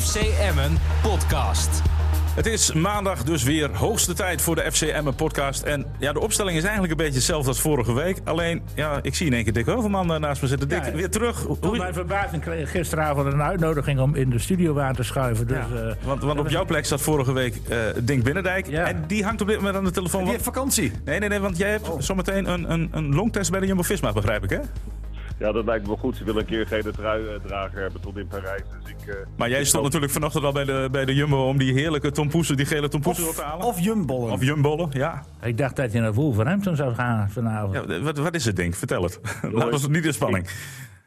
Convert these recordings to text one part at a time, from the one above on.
FC Emmen podcast. Het is maandag, dus weer hoogste tijd voor de FC Emmen podcast. En ja, de opstelling is eigenlijk een beetje hetzelfde als vorige week. Alleen, ja, ik zie in één keer Dick Heuvelman eh, naast me zitten. Dick, Ja, weer terug. Hoe- mijn verbazing kreeg ik gisteravond een uitnodiging om in de studio aan te schuiven. Dus, Ja, eh, want, want op jouw plek zat vorige week eh Dink Binnendijk. Ja. En die hangt op dit moment aan de telefoon. Die Want- heeft vakantie. Nee, nee, nee, want jij hebt zometeen een, een, een longtest bij de Jumbo-Visma, begrijp ik, hè? Ja, dat lijkt me wel goed. Ze willen een keer geen truidrager hebben tot in Parijs. Dus ik, eh, Maar jij ik stond hoop- natuurlijk vanochtend al bij de, bij de Jumbo om die heerlijke tompoesen, die gele tompoesen op te halen. Of jumbollen. Of Jumbollen, ja. ik dacht dat je naar Wolverhampton zou gaan vanavond. ja wat, wat is het, Dink? Vertel het. Laat ons niet in spanning.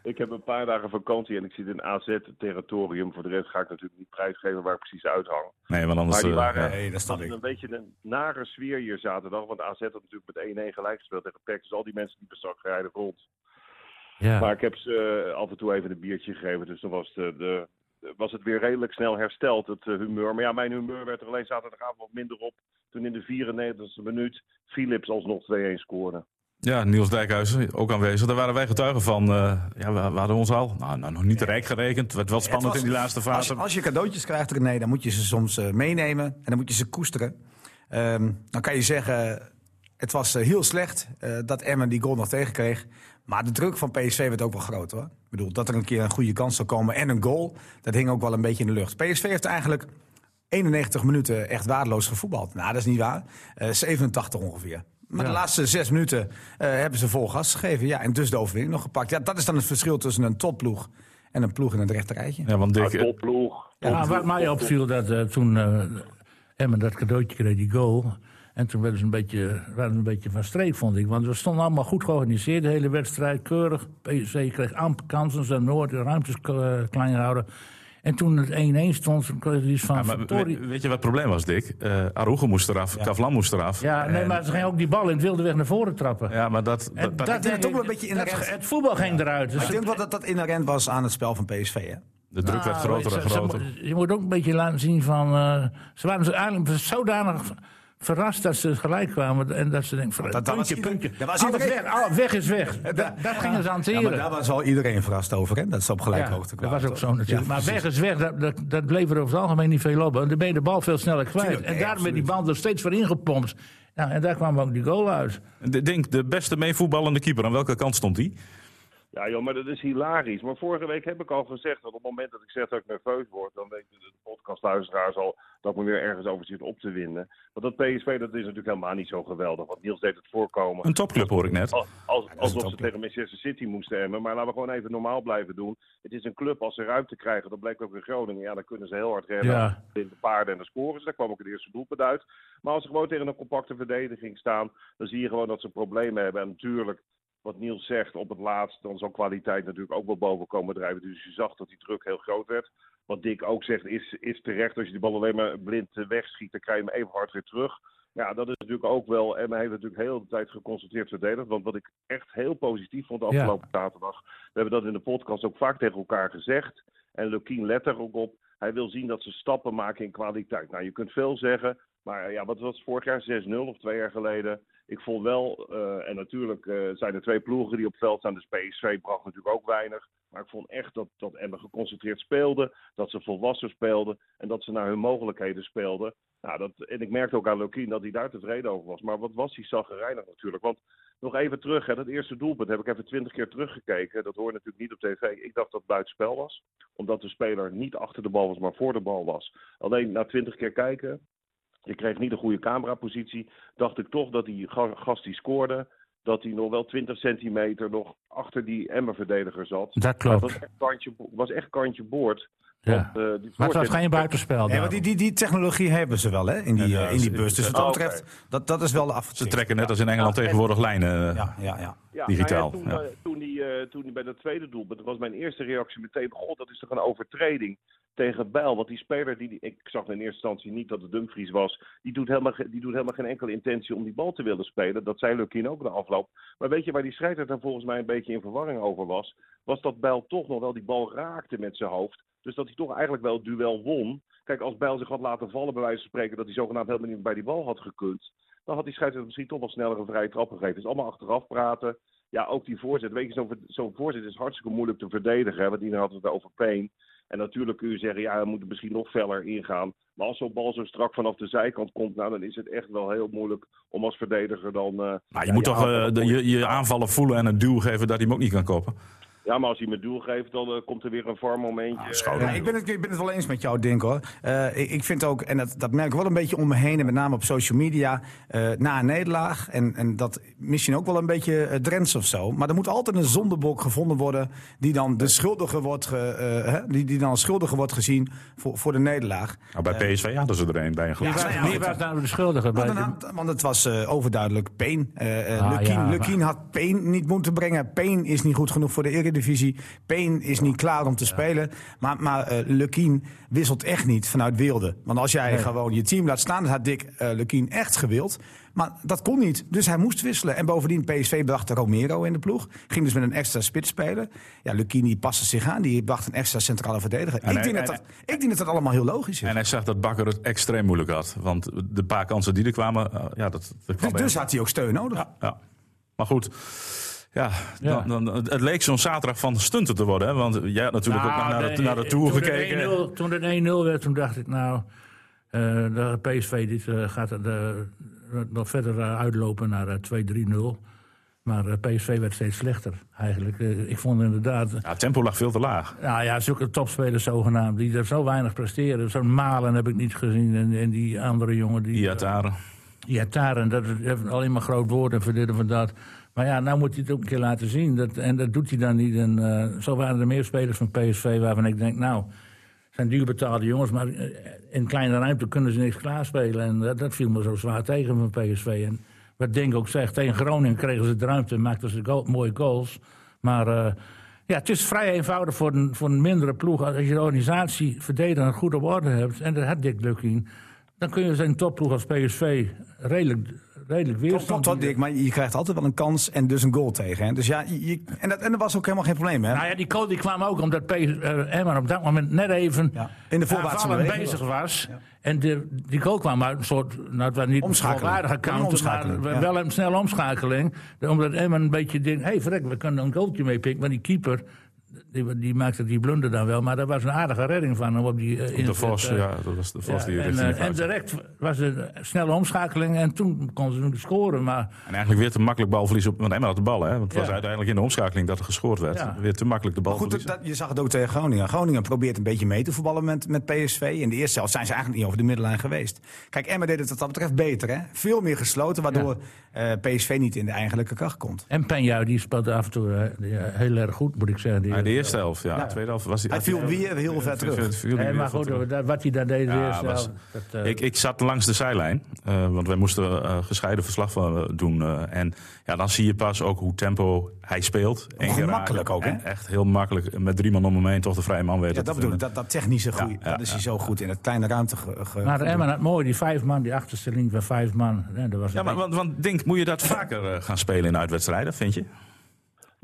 Ik heb een paar dagen vakantie en ik zit in AZ-territorium. Voor de rest ga ik natuurlijk niet prijsgeven waar ik precies uithang. Nee, want anders... Maar die eh, waren. Nee, dat hadden een beetje een nare sfeer hier zaterdag. Want AZ had natuurlijk met 1-1 gelijk gespeeld tegen PEC. Dus al die mensen die bezag rijden rond. Ja. Maar ik heb ze eh, af en toe even een biertje gegeven. Dus dan was, de, de, was het weer redelijk snel hersteld, het eh, humeur. Maar ja, mijn humeur werd er alleen zaterdagavond wat minder op. Toen in de 94e minuut Philips alsnog 2-1 scoorde. Ja, Niels Dijkhuizen, ook aanwezig. Daar waren wij getuigen van. eh, ja, we, we hadden ons al nou, nou, nog niet rijk gerekend. Het werd wel spannend Het was- in die laatste fase. Als, als je cadeautjes krijgt, René, dan moet je ze soms eh, meenemen. En dan moet je ze koesteren. Ehm, dan kan je zeggen, het was eh, heel slecht eh, dat Emmen die goal nog tegenkreeg. Maar de druk van PSV werd ook wel groot hoor. Ik bedoel, dat er een keer een goede kans zou komen en een goal, dat hing ook wel een beetje in de lucht. PSV heeft eigenlijk 91 minuten echt waardeloos gevoetbald. Nou, dat is niet waar. Eh 87 ongeveer. Maar de laatste zes minuten eh, hebben ze vol gas gegeven. Ja, en dus de overwinning nog gepakt. Ja, dat is dan het verschil tussen een topploeg en een ploeg in het rechterrijtje. Ja, want Dick, topploeg. Ja, wat mij opviel, dat eh, toen eh Emmen dat cadeautje kreeg, die goal. En toen werden ze een beetje, waren ze een beetje van streek, vond ik. Want we stonden allemaal goed georganiseerd, de hele wedstrijd, keurig. PSV kreeg amper kansen, ze nooit de ruimtes eh, klein houden. En toen het 1-1 stond, toen kreeg je iets van... ja, maar weet je wat het probleem was, Dick? Eh Arugo moest eraf, Kavlan moest eraf. Ja, nee, En- maar ze gingen ook die bal in het wilde weg naar voren trappen. Ja, maar dat... En dat, dat- dat ik- wel een beetje inherent. Het voetbal ging eruit. Dus ik denk wel dat dat inherent was aan het spel van PSV. Hè? de druk werd Nou, groter en ze- ze groter. je moet ook een beetje laten zien van... eh, ze waren ze eigenlijk zodanig verrast dat ze gelijk kwamen. En dat ze denken, dat- dat puntje, was puntje. dat was Alles iedereen- weg, weg is weg. Dat, dat gingen ze Ja, hanteren. maar daar was al iedereen verrast over, hè? Dat ze op gelijke Ja, hoogte dat kwamen. was ook zo natuurlijk. Ja, maar weg is weg, dat, dat, dat bleef er over het algemeen niet veel op. En dan ben je de bal veel sneller kwijt. Tuurlijk, en nee, daarom werd die bal er steeds voor ingepompt. Ja, en daar kwam ook die goal uit. De- Dink, de beste meevoetballende keeper, aan welke kant stond die? Ja, joh, maar dat is hilarisch. Maar vorige week heb ik al gezegd dat op het moment dat ik zeg dat ik nerveus word, dan weet de, podcastluisteraars al dat ik me weer ergens over zit op te winden. Want dat PSV, dat is natuurlijk helemaal niet zo geweldig. Want Niels deed het voorkomen. Een topclub hoor ik net. Als, als, alsof ze tegen Manchester City moesten hebben. Maar laten we gewoon even normaal blijven doen. Het is een club, als ze ruimte krijgen, dat bleek ook in Groningen. Ja, dan kunnen ze heel hard rennen. Ja. In de paarden en de scoren. Daar kwam ook het eerste doelpunt uit. Maar als ze gewoon tegen een compacte verdediging staan, dan zie je gewoon dat ze problemen hebben. En natuurlijk, wat Niels zegt, op het laatst, dan zal kwaliteit natuurlijk ook wel boven komen drijven. Dus je zag dat die druk heel groot werd. Wat Dick ook zegt, is, is terecht. Als je die bal alleen maar blind wegschiet, dan krijg je hem even hard weer terug. Ja, dat is natuurlijk ook wel. En hij heeft natuurlijk heel de hele tijd geconcentreerd verdedigd. Want wat ik echt heel positief vond de Ja. afgelopen zaterdag. We hebben dat in de podcast ook vaak tegen elkaar gezegd. En Lukien let er ook op. Hij wil zien dat ze stappen maken in kwaliteit. Nou, je kunt veel zeggen. Maar ja, wat was vorig jaar? 6-0 of twee jaar geleden. Ik vond wel, eh, en natuurlijk eh, zijn er twee ploegen die op het veld staan. Dus PSV bracht natuurlijk ook weinig. Maar ik vond echt dat, dat Emmen geconcentreerd speelde. Dat ze volwassen speelden. En dat ze naar hun mogelijkheden speelden. Nou, dat, en ik merkte ook aan Lukien dat hij daar tevreden over was. Maar wat was hij zaggerijnig natuurlijk. Want nog even terug, hè, dat eerste doelpunt heb ik even twintig keer teruggekeken. Dat hoorde natuurlijk niet op tv. Ik dacht dat het buitenspel was. Omdat de speler niet achter de bal was, maar voor de bal was. Alleen na twintig keer kijken, ik kreeg niet een goede camerapositie. Dacht ik toch dat die ga- gast die scoorde, dat hij nog wel 20 centimeter nog achter die Emmer-verdediger zat. Dat klopt. was echt kantje, bo- was echt kantje boord. Ja. Want, eh, die Maar het was geen buitenspel. Nee, die, die, die technologie hebben ze wel hè, in die, Ja, eh, in die ze- bus. Dus wat Oh, dat oké. betreft, dat, dat is wel de Ze afgezet. trekken net als in Engeland tegenwoordig lijnen. Ja, ja, ja. Ja, Digitaal, nou ja, toen, eh, toen, die, eh, toen die bij dat tweede doelpunt, was mijn eerste reactie meteen: God, dat is toch een overtreding tegen Bijl. Want die speler, die, ik zag in eerste instantie niet dat het Dumfries was, die doet, helemaal, die doet helemaal geen enkele intentie om die bal te willen spelen. Dat zei Lukien ook na afloop. Maar weet je waar die scheidsrechter volgens mij een beetje in verwarring over was? Was dat Bijl toch nog wel die bal raakte met zijn hoofd. Dus dat hij toch eigenlijk wel het duel won. Kijk, als Bijl zich had laten vallen, bij wijze van spreken, dat hij zogenaamd helemaal niet bij die bal had gekund. Dan had die scheidsrechter misschien toch wel sneller een vrije trap gegeven. Dus allemaal achteraf praten. Ja, ook die voorzet. Weet je, zo'n zo'n voorzet is hartstikke moeilijk te verdedigen. Want iedereen had het over Payne. En natuurlijk kun je zeggen, ja, we moeten misschien nog feller ingaan. Maar als zo'n bal zo strak vanaf de zijkant komt, nou, dan is het echt wel heel moeilijk om als verdediger dan... uh, maar je moet toch uh, de, je, je aanvallen voelen en een duw geven dat hij hem ook niet kan koppen? Ja, maar als hij met doel geeft, dan uh, komt er weer een VAR momentje. Ah, ja, ik, ben het, ik ben het wel eens met jou, Dink hoor. Uh, ik, ik, vind ook, en dat, dat merk ik wel een beetje om me heen, en met name op social media, uh, na een nederlaag. En, en dat misschien ook wel een beetje Drents of zo. Maar er moet altijd een zondebok gevonden worden die dan de schuldige wordt, ge, die, die dan schuldige wordt gezien voor, voor de nederlaag. Nou, bij PSV hadden ze er een bij een glas. Ja, wie was nou de schuldige? Bij want, want het was overduidelijk Peen. Ah, Lukien, ja, Lukien had Peen niet moeten brengen. Peen is niet goed genoeg voor de Eredivisie. Payne is niet klaar om te spelen. Maar, maar uh, Lukien wisselt echt niet vanuit wilde. Want als jij gewoon je team laat staan, dan had Dick uh, Lukien echt gewild. Maar dat kon niet. Dus hij moest wisselen. En bovendien, PSV bracht Romero in de ploeg. Ging dus met een extra spits spelen. Ja, Lukini paste zich aan. Die bracht een extra centrale verdediger. ik, denk dat dat, ik denk dat dat allemaal heel logisch is. En hij zag dat Bakker het extreem moeilijk had. Want de paar kansen die er kwamen, uh, ja, dat, dat kwam Dus, dus had hij ook steun nodig. Ja, ja. Maar goed. Ja, Dan, dan, het leek zo'n zaterdag van stunten te worden. Hè? Want jij had natuurlijk nou, ook naar, de, naar de Tour toen gekeken. Toen het 1-0 werd, toen dacht ik nou... Uh, de PSV dit, uh, gaat er nog verder uitlopen naar 2-3-0. Maar PSV werd steeds slechter, eigenlijk. ik vond inderdaad... Ja, het tempo lag veel te laag. Nou ja, zulke topspelers zogenaamd, die er zo weinig presteren. Zo'n Malen heb ik niet gezien. En, en die andere jongen... Die, Iataren. Iataren, dat heeft alleen maar groot woord en verdedigen van dat. Maar ja, nou moet hij het ook een keer laten zien. Dat, en dat doet hij dan niet. En, uh, zo waren er meer spelers van PSV waarvan ik denk, nou, zijn duur betaalde jongens, maar in kleine ruimte kunnen ze niks klaarspelen. En dat, dat viel me zo zwaar tegen van PSV. En wat Denk ook zegt, tegen Groningen kregen ze de ruimte en maakten ze mooie goals. Maar uh, ja, het is vrij eenvoudig voor een, mindere ploeg. Als je de organisatie verdedigen goed op orde hebt, en dat had Dick Lukking, dan kun je zijn topploeg als PSV redelijk redelijk weerstand. Klopt, Dick, maar je krijgt altijd wel een kans en dus een goal tegen. Hè? Dus ja, je, en, dat, en dat was ook helemaal geen probleem. Hè? Nou ja, die goal die kwam ook omdat uh, Emma op dat moment net even ja. in de voorwaartse bezig was. Ja. En de, die goal kwam uit een soort, nou het was niet een maar ja. wel een snelle omschakeling. Omdat Emma een beetje denkt, hé hey, verrek, we kunnen een goaltje mee pikken. Maar die keeper, die, die, maakte die blunder dan wel. Maar dat was een aardige redding van hem op die uh, De Vos, uh, ja, dat was de Vos ja, die en, uh, en direct was een snelle omschakeling en toen kon ze nu scoren. Maar... En eigenlijk weer te makkelijk balverlies op... Want Emma had de bal, hè? Want het was uiteindelijk in de omschakeling dat er gescoord werd. Weer te makkelijk de bal goed, dat, je zag het ook tegen Groningen. Groningen probeert een beetje mee te voetballen met, met PSV. In de eerste helft zijn ze eigenlijk niet over de middenlijn geweest. Kijk, Emma deed het wat dat betreft beter, hè? Veel meer gesloten, waardoor PSV niet in de eigenlijke kracht komt. En Penja, die speelde af en toe heel erg goed, moet ik zeggen. Die, de eerste helft, ja. Tweede helft was hij... Hij viel weer heel ver terug. Nee, maar goed, wat hij daar deed ja, was, dat, uh, ik, ik zat langs de zijlijn, uh, want wij moesten uh, gescheiden verslag van doen. en ja, dan zie je pas ook hoe tempo hij speelt. Heel makkelijk ook, hè? Echt heel makkelijk. Met drie man om hem heen toch de vrije man weten. Ja, dat bedoel ik. Dat, dat technische groei, ja, dat is hij zo goed in het kleine ruimte. Ge, ge, maar Emma, het mooi, die vijf man, die achterste link van vijf man. Ja, dat was ja maar want, want denk, moet je dat vaker gaan spelen in uitwedstrijden, vind je?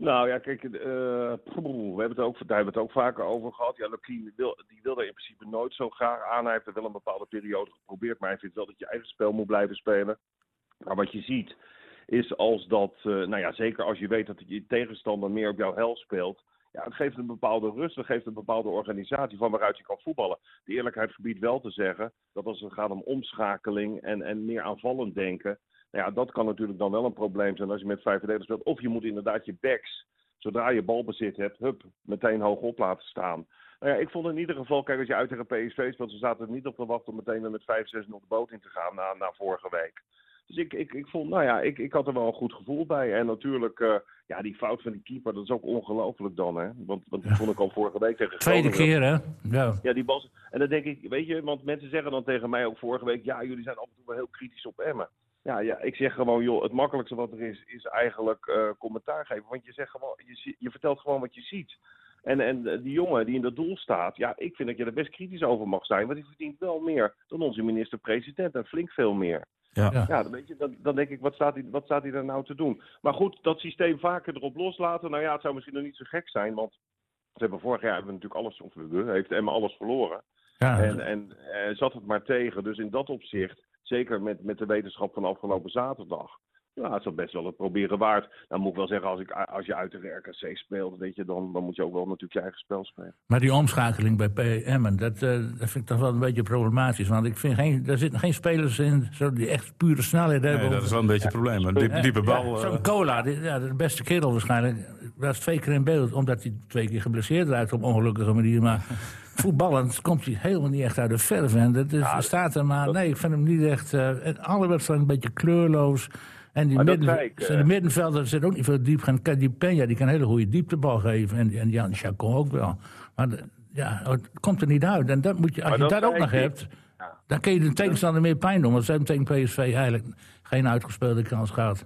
Nou ja, kijk, uh, we hebben het ook, daar hebben we het ook vaker over gehad. Ja, Lukien wil, die wil er in principe nooit zo graag aan. Hij heeft er wel een bepaalde periode geprobeerd, maar hij vindt wel dat je eigen spel moet blijven spelen. Maar wat je ziet, is als dat, uh, nou ja, zeker als je weet dat je tegenstander meer op jouw helft speelt. Ja, het geeft een bepaalde rust, het geeft een bepaalde organisatie van waaruit je kan voetballen. De eerlijkheid gebiedt wel te zeggen dat als het gaat om omschakeling en, en meer aanvallend denken, nou ja, dat kan natuurlijk dan wel een probleem zijn als je met vijf verdedigers speelt. Of je moet inderdaad je backs, zodra je balbezit hebt, hup, meteen hoog op laten staan. Nou ja, ik vond in ieder geval, kijk, als je uit tegen PSV speelt, ze zaten er niet op te wachten om meteen met 5-6-0 de boot in te gaan na, na vorige week. Dus ik, ik, ik vond, nou ja, ik, ik had er wel een goed gevoel bij. En natuurlijk, uh, ja, die fout van die keeper, dat is ook ongelooflijk dan, hè. Want, want die vond ik al vorige week tegen Tweede keer, hè? Ja. Ja, die bal. En dan denk ik, weet je, want mensen zeggen dan tegen mij ook vorige week, ja, jullie zijn af en toe wel heel kritisch op Emmen. Ja, ja, ik zeg gewoon, joh, het makkelijkste wat er is, is eigenlijk uh, commentaar geven. Want je, zegt gewoon, je, je vertelt gewoon wat je ziet. En, en die jongen die in dat doel staat, ja, ik vind dat je er best kritisch over mag zijn. Want die verdient wel meer dan onze minister-president en flink veel meer. Ja, ja dan, weet je, dan, dan denk ik, wat staat, hij, wat staat hij daar nou te doen? Maar goed, dat systeem vaker erop loslaten, nou ja, het zou misschien nog niet zo gek zijn. Want ze hebben vorig jaar hebben we natuurlijk alles, of heeft Emma alles verloren. Ja. En, en uh, zat het maar tegen. Dus in dat opzicht zeker met, met de wetenschap van afgelopen zaterdag. Ja, het is best wel het proberen waard. Dan moet ik wel zeggen, als, ik, als je uit de RKC speelt, weet je, dan, dan moet je ook wel natuurlijk je eigen spel spelen. Maar die omschakeling bij PM, dat, eh, dat vind ik toch wel een beetje problematisch. Want ik vind geen, daar zitten geen spelers in zo die echt pure snelheid hebben. Nee, dat is wel een beetje het probleem. Een diep- diepe bal. Ja, eh, Zo'n cola, die- ja, de beste kerel waarschijnlijk, was twee keer in beeld. Omdat hij twee keer geblesseerd raakt op ongelukkige manier. Maar voetballend komt hij helemaal niet echt uit de verf. En dat is, er staat er maar, nee, ik vind hem niet echt... eh, en alle wedstrijden een beetje kleurloos. En die, midden, de eh. middenvelder zit ook niet veel diep. Gaan- Die Peña die kan een hele goede dieptebal geven. En, en Jan Chacon ook wel. Maar de- ja, het komt er niet uit. En dat moet je, als je dat dat ook nog ik hebt... Dan kun je de tegenstander meer pijn doen. Want ze hebben tegen PSV eigenlijk geen uitgespeelde kans gehad.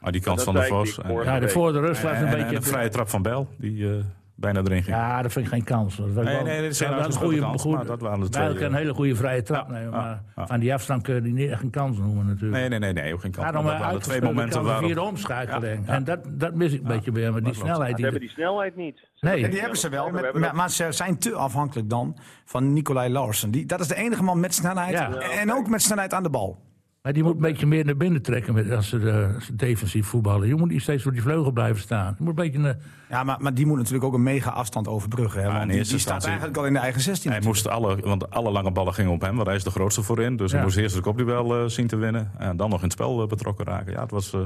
maar die kans van de Vos. En, vorige Ja, de voor de rust was en, een en beetje... een vrije trap van Bel, die eh, bijna erin ging. Ja, dat vind ik geen kans. Dat was Nee, wel- nee, dit zijn wel een goede, kans, goede, maar dat waren de twee, kunnen eh. een hele goede vrije trap nemen. ja, maar ja. van die afstand kun je die niet echt een kans noemen natuurlijk. Nee, nee, nee, nee, ook geen kans. Daarom Maar dat waren twee uitgespeelde momenten de waarop... omschakeling. Ja, ja. En dat, dat mis ik een beetje bij hem. Maar die klopt. snelheid... Ze Die hebben die snelheid niet. Nee. En die hebben ze wel, We met- maar, dat- maar ze zijn te afhankelijk dan van Nicolai Larsen. Die, dat is de enige man met snelheid Ja. en ook met snelheid aan de bal. Maar die moet een beetje meer naar binnen trekken met, als, ze, eh, als ze defensief voetballen. Je moet niet steeds voor die vleugel blijven staan. Je moet een beetje... een- Ja, maar, maar die moet natuurlijk ook een mega afstand overbruggen. Hè, want die, die staat eigenlijk al in de eigen 16. Hij moest alle, want alle lange ballen gingen op hem, want hij is de grootste voorin. Dus hij moest eerst de kopduel eh zien te winnen. En dan nog in het spel betrokken raken. Ja, het was eh,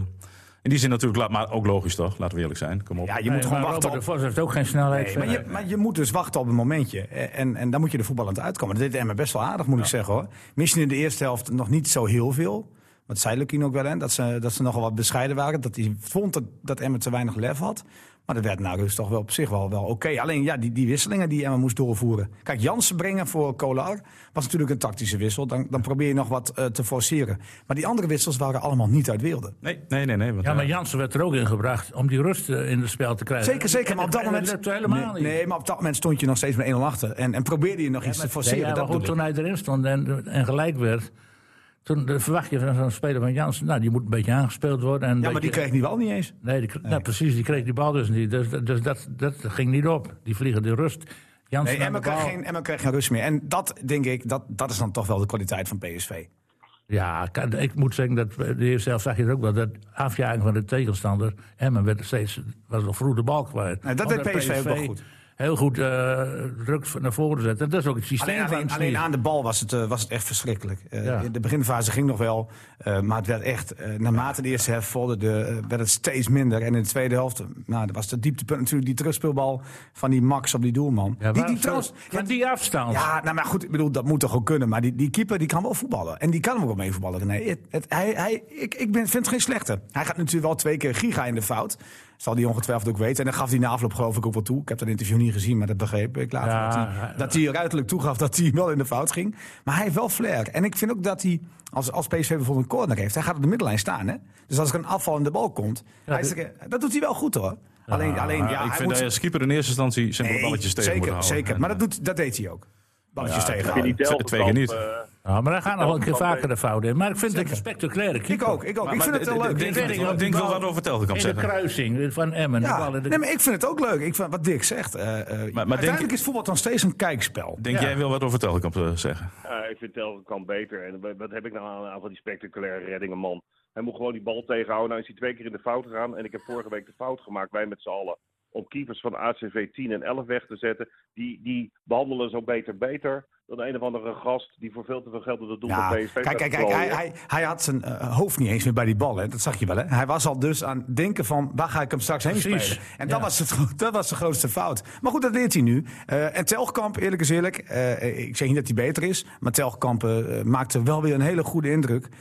in die zin natuurlijk, maar ook logisch toch? Laten we eerlijk zijn. Kom op. Ja, je Nee, moet gewoon wachten Robert op... de Vos heeft ook geen snelheid. Nee, maar, je, maar je moet dus wachten op een momentje. En, en dan moet je er voetballend uitkomen. Dat deed Emma best wel aardig, moet ik zeggen hoor. Misschien in de eerste helft nog niet zo heel veel. Dat zei Lukien ook wel, hè, dat ze, dat ze nogal wat bescheiden waren. Dat hij vond dat, dat Emma te weinig lef had. Maar dat werd nou dus toch wel op zich wel, wel oké. Alleen ja, die, die wisselingen die Emma moest doorvoeren. Kijk, Jansen brengen voor Kolar was natuurlijk een tactische wissel. Dan, dan probeer je nog wat eh, te forceren. Maar die andere wissels waren allemaal niet uit wilde. Nee, nee, nee. nee want, Ja, maar ja, Jansen werd er ook in gebracht om die rust eh, in het spel te krijgen. Zeker, zeker. Maar op dat moment. helemaal nee, niet. nee, maar op dat moment stond je nog steeds met 1-0 achter. En, en probeerde je nog iets te forceren. Dat goed, toen hij erin stond en, en gelijk werd... Toen eh, verwacht je van zo'n speler van Jansen... Nou, die moet een beetje aangespeeld worden. En een Ja, maar die kreeg die wel niet eens. Nee, die, kre- Nou, precies, die kreeg die bal dus niet. Dus, dus dat, dat ging niet op. Die vliegen de rust. Jansen Nee, Emma bal. kreeg, geen, Emma kreeg geen rust meer. En dat, denk ik, dat, dat is dan toch wel de kwaliteit van PSV. Ja, ik moet zeggen, dat eh, de eerste helft zag je het ook wel. Dat afjagen van de tegenstander. Emmen werd steeds, was al vroeg de bal kwijt. Nee, dat deed PSV ook wel goed. Heel goed eh, druk naar voren zetten. En dat is ook het systeem Alleen, van alleen, aan de bal was het, eh, was het echt verschrikkelijk. Eh, Ja. in De beginfase ging nog wel, maar het werd echt, naarmate de eerste helft vorderde, werd het steeds minder. En in de tweede helft, nou, dat was de dieptepunt natuurlijk, die terugspeelbal van die Max op die doelman. Ja, die, die trouwens, die afstand. Ja, nou maar goed, ik bedoel, dat moet toch ook kunnen. Maar die, die keeper die kan wel voetballen. En die kan hem ook wel mee voetballen. Nee, het, het- hij, hij, ik, ik ben, vind het geen slechte. Hij gaat natuurlijk wel twee keer giga in de fout. Zal hij ongetwijfeld ook weten. En dan gaf hij na afloop geloof ik ook wel toe. Ik heb dat interview niet gezien, maar dat begreep ik later. Ja, dat, hij, dat hij ruiterlijk toegaf dat hij wel in de fout ging. Maar hij heeft wel flair. En ik vind ook dat hij, als, als PSV bijvoorbeeld een corner heeft... hij gaat op de middenlijn staan. Hè? Dus als er een afvallende bal komt... hij is er- dat doet hij wel goed hoor. alleen, alleen, ja, ik vind moet- dat je als keeper in eerste instantie Nee, balletjes tegen zeker, moet houden. Zeker, En, maar dat, eh, doet, dat deed hij ook. Balletjes Ja, tegen. Die Twee- keer niet. eh, Ja, maar daar gaan nog wel een keer vaker de fouten in. Maar ik vind het een spectaculaire Ik keeper. ook, ik ook. maar- ik vind maar het wel leuk. Ik denk- ik wel wat over Telgekamp In de zeggen. kruising van Emmen. de Ja, de- nee, maar ik vind het ook leuk. Ik vind, wat Dick zegt. eh, eh, uiteindelijk denk- is voetbal dan steeds een kijkspel. Denk Ja. jij wel wat over Telgekamp eh, zeggen? Ik vind Telgekamp beter. En wat- heb ik nou aan, aan van die spectaculaire reddingen, man? Hij moet gewoon die bal tegenhouden. Nou is hij twee keer in de fout gegaan. En ik heb vorige week de fout gemaakt, wij met z'n allen. Om keepers van ACV 10 en 11 weg te zetten. Die, die behandelen zo beter beter dan een of andere gast die voor veel te veel geld op de doel Ja, van PSV kijk, kijk, kijk hij, hij, hij had zijn eh, hoofd niet eens meer bij die bal. Hè. Dat zag je wel. Hè. Hij was al dus aan het denken van waar ga ik hem straks heen spelen. En dat, was het, dat was de grootste fout. Maar goed, dat leert hij nu. Eh, en Telkamp, eerlijk is eerlijk. eh, ik zeg niet dat hij beter is. Maar Telkamp maakte wel weer een hele goede indruk. Ik-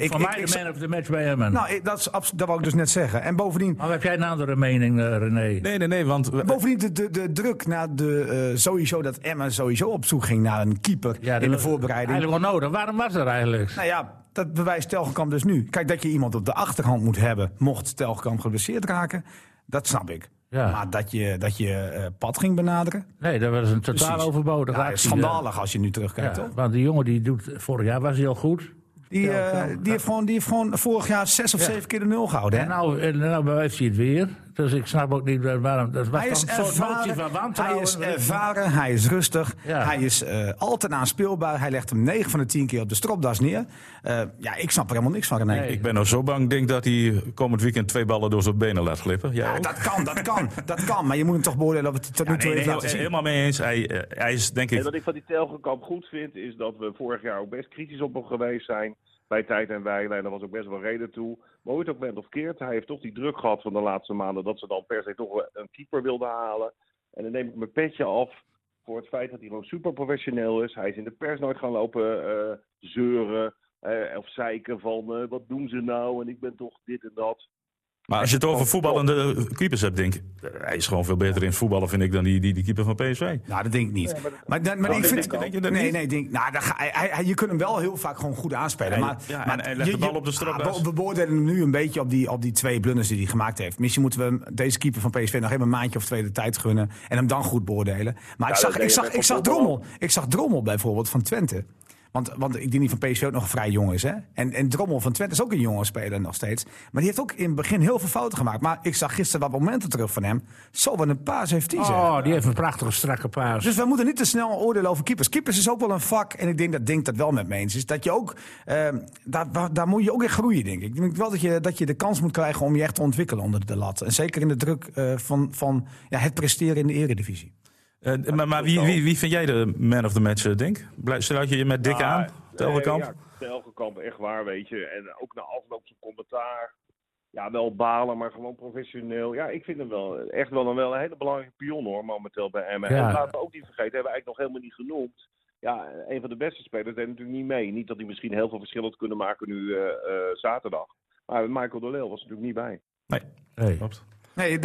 ik- mij ik- de man of the match bij Emmen. Nou, ik- dat, is dat wou ik dus net zeggen. En bovendien, Maar heb jij een andere mening, René? Nee, nee, nee, want... Bovendien de, de, de druk naar de, sowieso dat Emma sowieso op zoek ging naar een keeper Ja, in de voorbereiding. Eigenlijk wel nodig. Waarom was er eigenlijk? Nou ja, dat bewijst Telgekamp dus nu. Kijk, dat je iemand op de achterhand moet hebben, mocht Telgekamp geblesseerd raken, dat snap ik. Ja. Maar dat je, dat je eh, pad ging benaderen, Nee, dat was een totaal Precies. overbodige ja, actie. schandalig als je nu terugkijkt, Ja, toch? want die jongen die doet, vorig jaar was hij al goed. Die, eh, die, heeft gewoon, die heeft gewoon vorig jaar zes of Ja. zeven keer de nul gehouden. Hè? En nou, en nou bewijst hij het weer. Dus ik snap ook niet waarom. Dat was Hij is, een van ervaren, wantrouwen. hij is ervaren, hij is rustig, Ja. hij is eh, altijd aanspeelbaar. Hij legt hem 9 van de 10 keer op de stropdas neer. Eh, ja, ik snap er helemaal niks van, René. Nee. Ik ben nou zo bang, denk dat hij komend weekend twee ballen door zijn benen laat glippen. Jij Ja, ook? dat kan, dat kan, dat kan. Maar je moet hem toch beoordelen of het tot nu toe heeft laten zien. helemaal mee eens. Hij, eh, hij is denk En ik... wat ik van die Telgekamp goed vind, is dat we vorig jaar ook best kritisch op hem geweest zijn. Bij tijd en wijle. En daar was ook best wel reden toe. Maar hoe het ook bent of keert, hij heeft toch die druk gehad van de laatste maanden. Dat ze dan per se toch een keeper wilden halen. En dan neem ik mijn petje af voor het feit dat hij gewoon super professioneel is. Hij is in de pers nooit gaan lopen eh, zeuren. eh, of zeiken van eh, wat doen ze nou en ik ben toch dit en dat. Maar als je het over voetballende keepers hebt, denk ik... Hij is gewoon veel beter in het voetballen, vind ik, dan die, die, die keeper van PSV. Nou, dat denk ik niet. maar, maar, maar Oh, ik vind. denk je dat nee, niet? nee, denk, nou, dan ga, hij, hij- je kunt hem wel heel vaak gewoon goed aanspelen. Maar, ja, en maar hij legt de je- bal je- op de stropdas. ah, we- beoordelen hem nu een beetje op die, op die twee blunders die hij gemaakt heeft. Misschien moeten we hem, deze keeper van PSV nog even een maandje of twee de tijd gunnen. En hem dan goed beoordelen. Maar ik, zag, ik, zag, ik, zag. Drommel, ik zag Drommel bijvoorbeeld van Twente. Want, want ik denk niet van PSV ook nog vrij jong is. Hè? En, en Drommel van Twente is ook een jonge speler nog steeds. Maar die heeft ook in het begin heel veel fouten gemaakt. Maar ik zag gisteren wat momenten terug van hem. Zo, wat een paas heeft hij. zeg. Oh, die heeft een prachtige strakke paas. Dus we moeten niet te snel oordelen over keepers. Keepers is ook wel een vak. En ik denk dat Dink dat wel met me eens is. Dat je ook, eh, daar, daar moet je ook in groeien, denk ik. Ik denk wel dat je, dat je de kans moet krijgen om je echt te ontwikkelen onder de lat. En zeker in de druk eh, van, van ja, het presteren in de eredivisie. Eh, maar maar wie, wie, wie vind jij de man of the match, eh, Dink? Sluit je je met Dick aan? Telgekamp? Ja, Telgekamp, echt waar, weet je. En ook na afloop zijn commentaar. Ja, wel balen, maar gewoon professioneel. Ja, ik vind hem wel echt wel een, wel een hele belangrijke pion hoor, momenteel bij Emmen. Ja. En laten we ook niet vergeten, hebben we eigenlijk nog helemaal niet genoemd. Ja, een van de beste spelers deed natuurlijk niet mee. Niet dat hij misschien heel veel verschil had kunnen maken nu eh, eh, zaterdag. Maar Michael de Leeuw was er natuurlijk niet bij. Nee, Nee. klopt. Nee, ik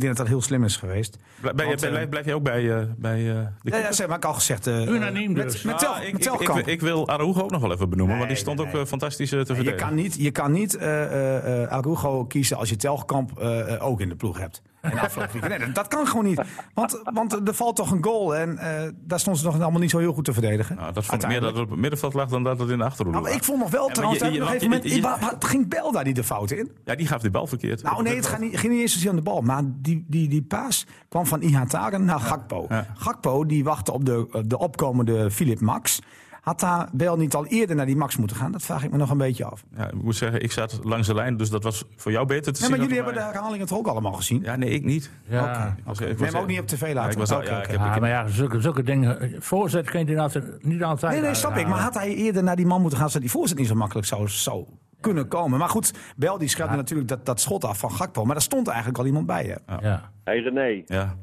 denk dat dat heel slim is geweest. Blijf, ben je- Want, eh, blijf, blijf je ook bij, eh, bij eh, de Ja, keeper? ja, zeg maar, ik al gezegd. eh, Unaniem met, dus. Met, tel, Ah, ik, met ik, ik, Telkamp. ik wil Arugo ook nog wel even benoemen, want die stond nee, ook nee. fantastisch te je verdedigen. kan niet, je kan niet eh, eh, eh, Arugo kiezen als je Telkamp ook in de ploeg hebt. En afgelopen weekend. Nee, dat, kan gewoon niet. Want, want er valt toch een goal en eh, daar stond ze nog allemaal niet zo heel goed te verdedigen. Nou, dat vond ik meer dat het op het middenveld lag dan dat het in de achterhoede Nou, ik vond nog wel trouwens, je- dat je- op een want gegeven moment, je- ging Bel daar niet de fout in? Ja, die gaf die bal verkeerd. Nou nee, het gaat niet, ging niet eens zozeer aan de bal. Maar die, die, die paas kwam van Ihataren naar Gakpo. Ja. Gakpo die wachtte op de, de opkomende Philip Max. Had daar Bel niet al eerder naar die Max moeten gaan? Dat vraag ik me nog een beetje af. Ja, ik moet zeggen, ik zat langs de lijn, dus dat was voor jou beter te zien. maar jullie hebben de herhalingen toch ook allemaal gezien? Ja, nee, ik niet. Ja. Ik was- neem hem ook niet op tv Ja, laten. ik was al- ja, ik heb- Ja, maar ja, zulke, zulke dingen. Voorzet kun je altijd, niet altijd. Nee, nee, snap ik. Maar had hij eerder naar die man moeten gaan, zodat die voorzet niet zo makkelijk zou, zou kunnen komen. Maar goed, Bel die schelde natuurlijk dat, dat schot af van Gakpo. Maar daar stond eigenlijk al iemand bij. Hè? Ja. Hé hey René, Ja.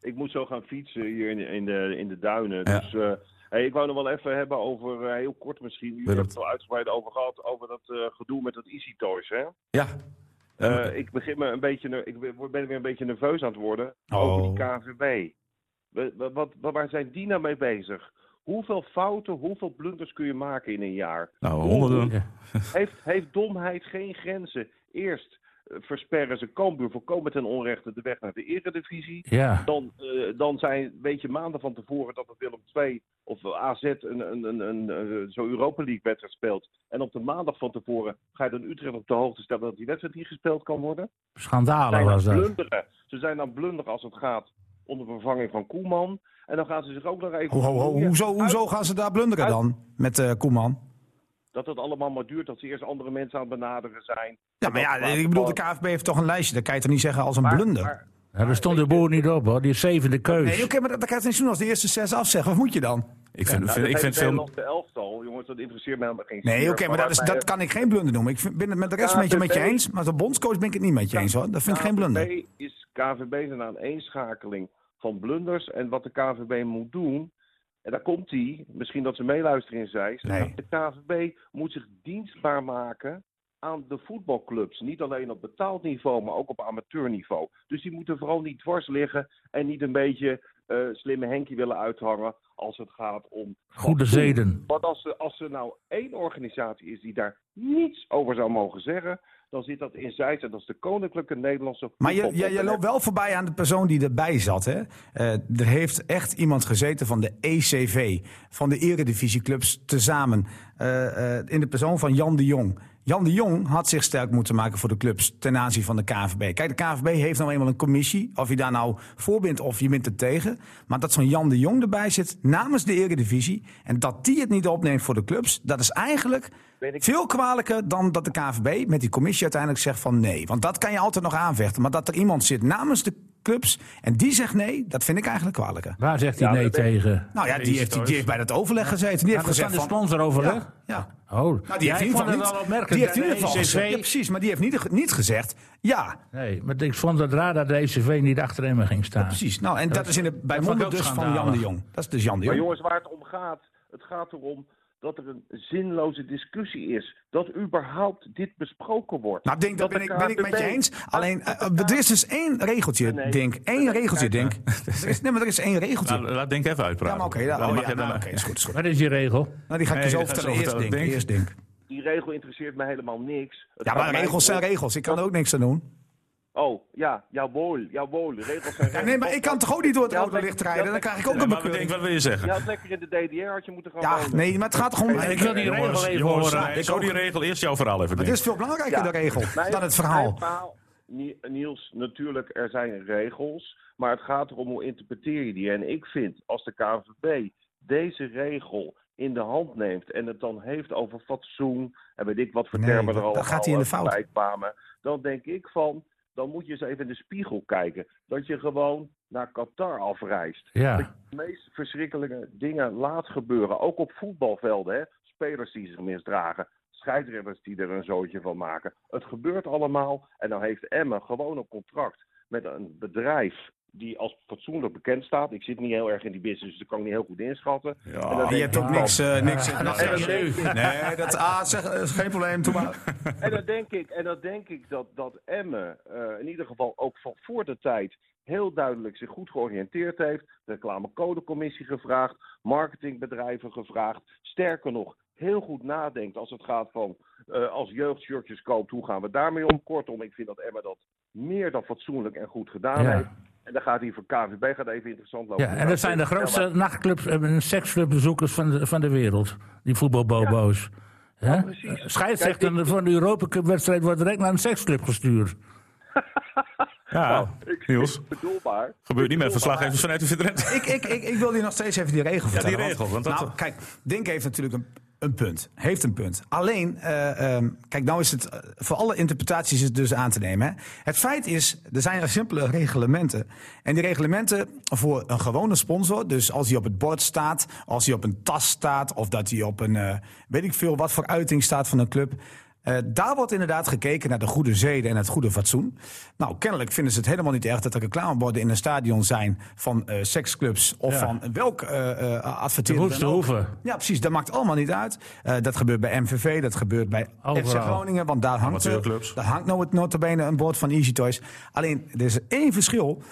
ik moet zo gaan fietsen hier in, de- in, de, in de duinen. Ja. Dus eh, hey, ik wou nog wel even hebben over, eh, heel kort misschien, Wil hebben het? al uitgebreid over gehad, over dat eh, gedoe met dat Easy Toys. Hè? Ja. Eh, ik begin me een beetje, ik ben weer een beetje nerveus aan het worden Oh. over die KVB. We- we- Wat, wat, waar zijn die nou mee bezig? Hoeveel fouten, hoeveel blunders kun je maken in een jaar? nou, honderden. Heeft, heeft domheid geen grenzen? Eerst versperren ze Cambuur volkomen ten onrechte de weg naar de eredivisie. ja. Dan, eh, dan zijn, weet je maanden van tevoren dat het Willem II of AZ een, een, een, een, een zo Europa League wedstrijd speelt. En op de maandag van tevoren ga je dan Utrecht op de hoogte stellen dat die wedstrijd niet gespeeld kan worden. Schandalig zijn was dat. blunderen. Ze zijn aan blunderen als het gaat om de vervanging van Koeman. En dan gaan ze zich ook nog even... Ho, ho, ho, hoezo, hoezo gaan ze daar blunderen dan met eh Koeman? Dat het allemaal maar duurt, dat ze eerst andere mensen aan het benaderen zijn. Ja, maar ja, ik bedoel, de KVB heeft toch een lijstje. Dat kan je toch niet zeggen als een Maar- blunder? maar- Ja, daar stond de boer niet op hoor. Die zevende keus. Nee, oké, maar dat, dat kan je niet doen als de eerste zes afzeggen. Wat moet je dan? Ik vind, Nou, vind- ik vind veel... Nederlandse elftal, jongens, dat interesseert me helemaal geen Nee, oké, maar dat, is, dat kan ik geen blunder noemen. Ik vind- ben het met de rest een beetje met je eens. Maar als bondscoach ben ik het niet met je eens hoor. Dat vind ik geen blunder. KVB is KVB is een aaneenschakeling van blunders. En wat de KVB moet doen, en daar komt hij, misschien dat ze meeluisteren in Zeist. Nee. De KVB moet zich dienstbaar maken aan de voetbalclubs. Niet alleen op betaald niveau, maar ook op amateurniveau. Dus die moeten vooral niet dwars liggen en niet een beetje eh, slimme Henkie willen uithangen als het gaat om Goede zeden. Want als er, als er nou één organisatie is die daar niets over zou mogen zeggen, dan zit dat in Zeist en dat is de Koninklijke Nederlandse Maar je, je, je loopt wel voorbij aan de persoon die erbij zat. Hè? Eh, er heeft echt iemand gezeten van de ECV, van de eredivisieclubs tezamen. eh, eh, in de persoon van Jan de Jong. Jan de Jong had zich sterk moeten maken voor de clubs ten aanzien van de KNVB. Kijk, de KNVB heeft nou eenmaal een commissie. Of je daar nou voor bent of je bent er tegen. Maar dat zo'n Jan de Jong erbij zit namens de Eredivisie. En dat die het niet opneemt voor de clubs. Dat is eigenlijk veel kwalijker dan dat de KNVB met die commissie uiteindelijk zegt van nee. Want dat kan je altijd nog aanvechten. Maar dat er iemand zit namens de clubs en die zegt nee, dat vind ik eigenlijk kwalijker. Waar zegt hij Ja, nee dat tegen? Nou ja, die heeft, die heeft bij dat overleg gezeten. Die heeft Ja, dat gezegd van de van... sponsoroverleg? Ja, ja. Oh, Nou, die ja, heeft in ieder geval niet, opmerkelijk. die heeft in dat ieder geval gezegd, ja, precies, maar die heeft niet, niet gezegd ja. Nee, maar ik vond het raar dat de ECV niet achter hem ging staan. Precies. Nou, en dat, is in de, bij dat monden dus van. Jan de Jong. Dat is dus Jan de Maar Jong. jongens, waar het om gaat, het gaat erom dat er een zinloze discussie is. Dat überhaupt dit besproken wordt. Nou, Dink, dat Dat ben de ik, ben ik met je eens. Alleen, eh, er is dus één regeltje, Nee. Dink. Eén regeltje. Er is, nee, maar er is één regeltje. Nou, laat Denk even uitpraten. Ja, maar oké. ja, Dan oh, ja, je nou, is goed, is goed. Wat is die regel? Nou, die ga ik Nee, je zo vertellen. Eerst Dink. Die regel interesseert me helemaal niks. Het Ja, maar regels zijn regels. Ik kan er ook niks aan doen. Oh, ja, jawel, jawel. De regels zijn Ja, nee, maar ik kan toch ook niet door het rode licht rijden? Dan krijg ik ook Ja, een maar Denk, bekeuring. wat wil je zeggen? Ja, lekker in de DDR had je moeten gaan Ja, wonen. nee, maar het gaat gewoon... ik wil die regel Jongens, even jongens, horen. Ik zo ook. die regel. Eerst jouw verhaal even. Het is veel belangrijker, Ja. de regel, Mijn- dan het verhaal. Niels, natuurlijk, er zijn regels. Maar het gaat erom hoe interpreteer je die. En ik vind, als de KNVB deze regel in de hand neemt en het dan heeft over fatsoen en weet ik wat voor Nee, termen er dan allemaal gaat hij in de fout. dan denk ik van, dan moet je eens even in de spiegel kijken. Dat je gewoon naar Qatar afreist. Dat Ja. je de meest verschrikkelijke dingen laat gebeuren. Ook op voetbalvelden. Hè? Spelers die zich misdragen. Scheidsrechters die er een zootje van maken. Het gebeurt allemaal. En dan heeft Emmen gewoon een contract met een bedrijf die als fatsoenlijk bekend staat. Ik zit niet heel erg in die business, dus dat kan ik niet heel goed inschatten. En dan Je hebt ook niks... eh, niks Ja, dat ik- Nee, dat ah, zeg, eh, is geen probleem. Doe maar. En dan denk ik, en dan denk ik dat, dat Emmen eh, in ieder geval ook van voor de tijd heel duidelijk zich goed georiënteerd heeft. De reclamecodecommissie gevraagd, marketingbedrijven gevraagd. Sterker nog, heel goed nadenkt als het gaat van eh, als jeugdshirtjes koopt, hoe gaan we daarmee om? Kortom, ik vind dat Emmen dat meer dan fatsoenlijk en goed gedaan Ja. heeft. En dan gaat hij voor KVB gaat even interessant lopen. Ja, en dat zijn de grootste nachtclubs en seksclubbezoekers van de, van de wereld. Die voetbalbobo's. Hè? precies. Scheidsrechter Kijk, ik- van de Europa Cup wedstrijd wordt direct naar een seksclub gestuurd. Ja, Niels. Bedoelbaar. Gebeurt niet met verslaggevers vanuit de Vidrent. Ik, ik, ik, ik wil hier nog steeds even die regel vertellen. die regel, want dat- nou, kijk, Dink heeft natuurlijk een, een punt. Heeft een punt. Alleen, ehm, kijk, nou is het eh, voor alle interpretaties het dus aan te nemen. Hè. Het feit is, er zijn er simpele reglementen. En die reglementen voor een gewone sponsor, dus als hij op het bord staat, als hij op een tas staat, of dat hij op een, eh, weet ik veel, wat voor uiting staat van een club. Eh, daar wordt inderdaad gekeken naar de goede zeden en het goede fatsoen. Nou, kennelijk vinden ze het helemaal niet erg dat er reclameborden in een stadion zijn van eh, seksclubs of Ja. van welk eh eh De adverteerder. Ja, precies. Dat maakt allemaal niet uit. Eh, dat gebeurt bij MVV, dat gebeurt bij FC. Groningen, want daar hangt, Amateurclubs. daar hangt nou het notabene een bord van Easy Toys. Alleen, er is één verschil.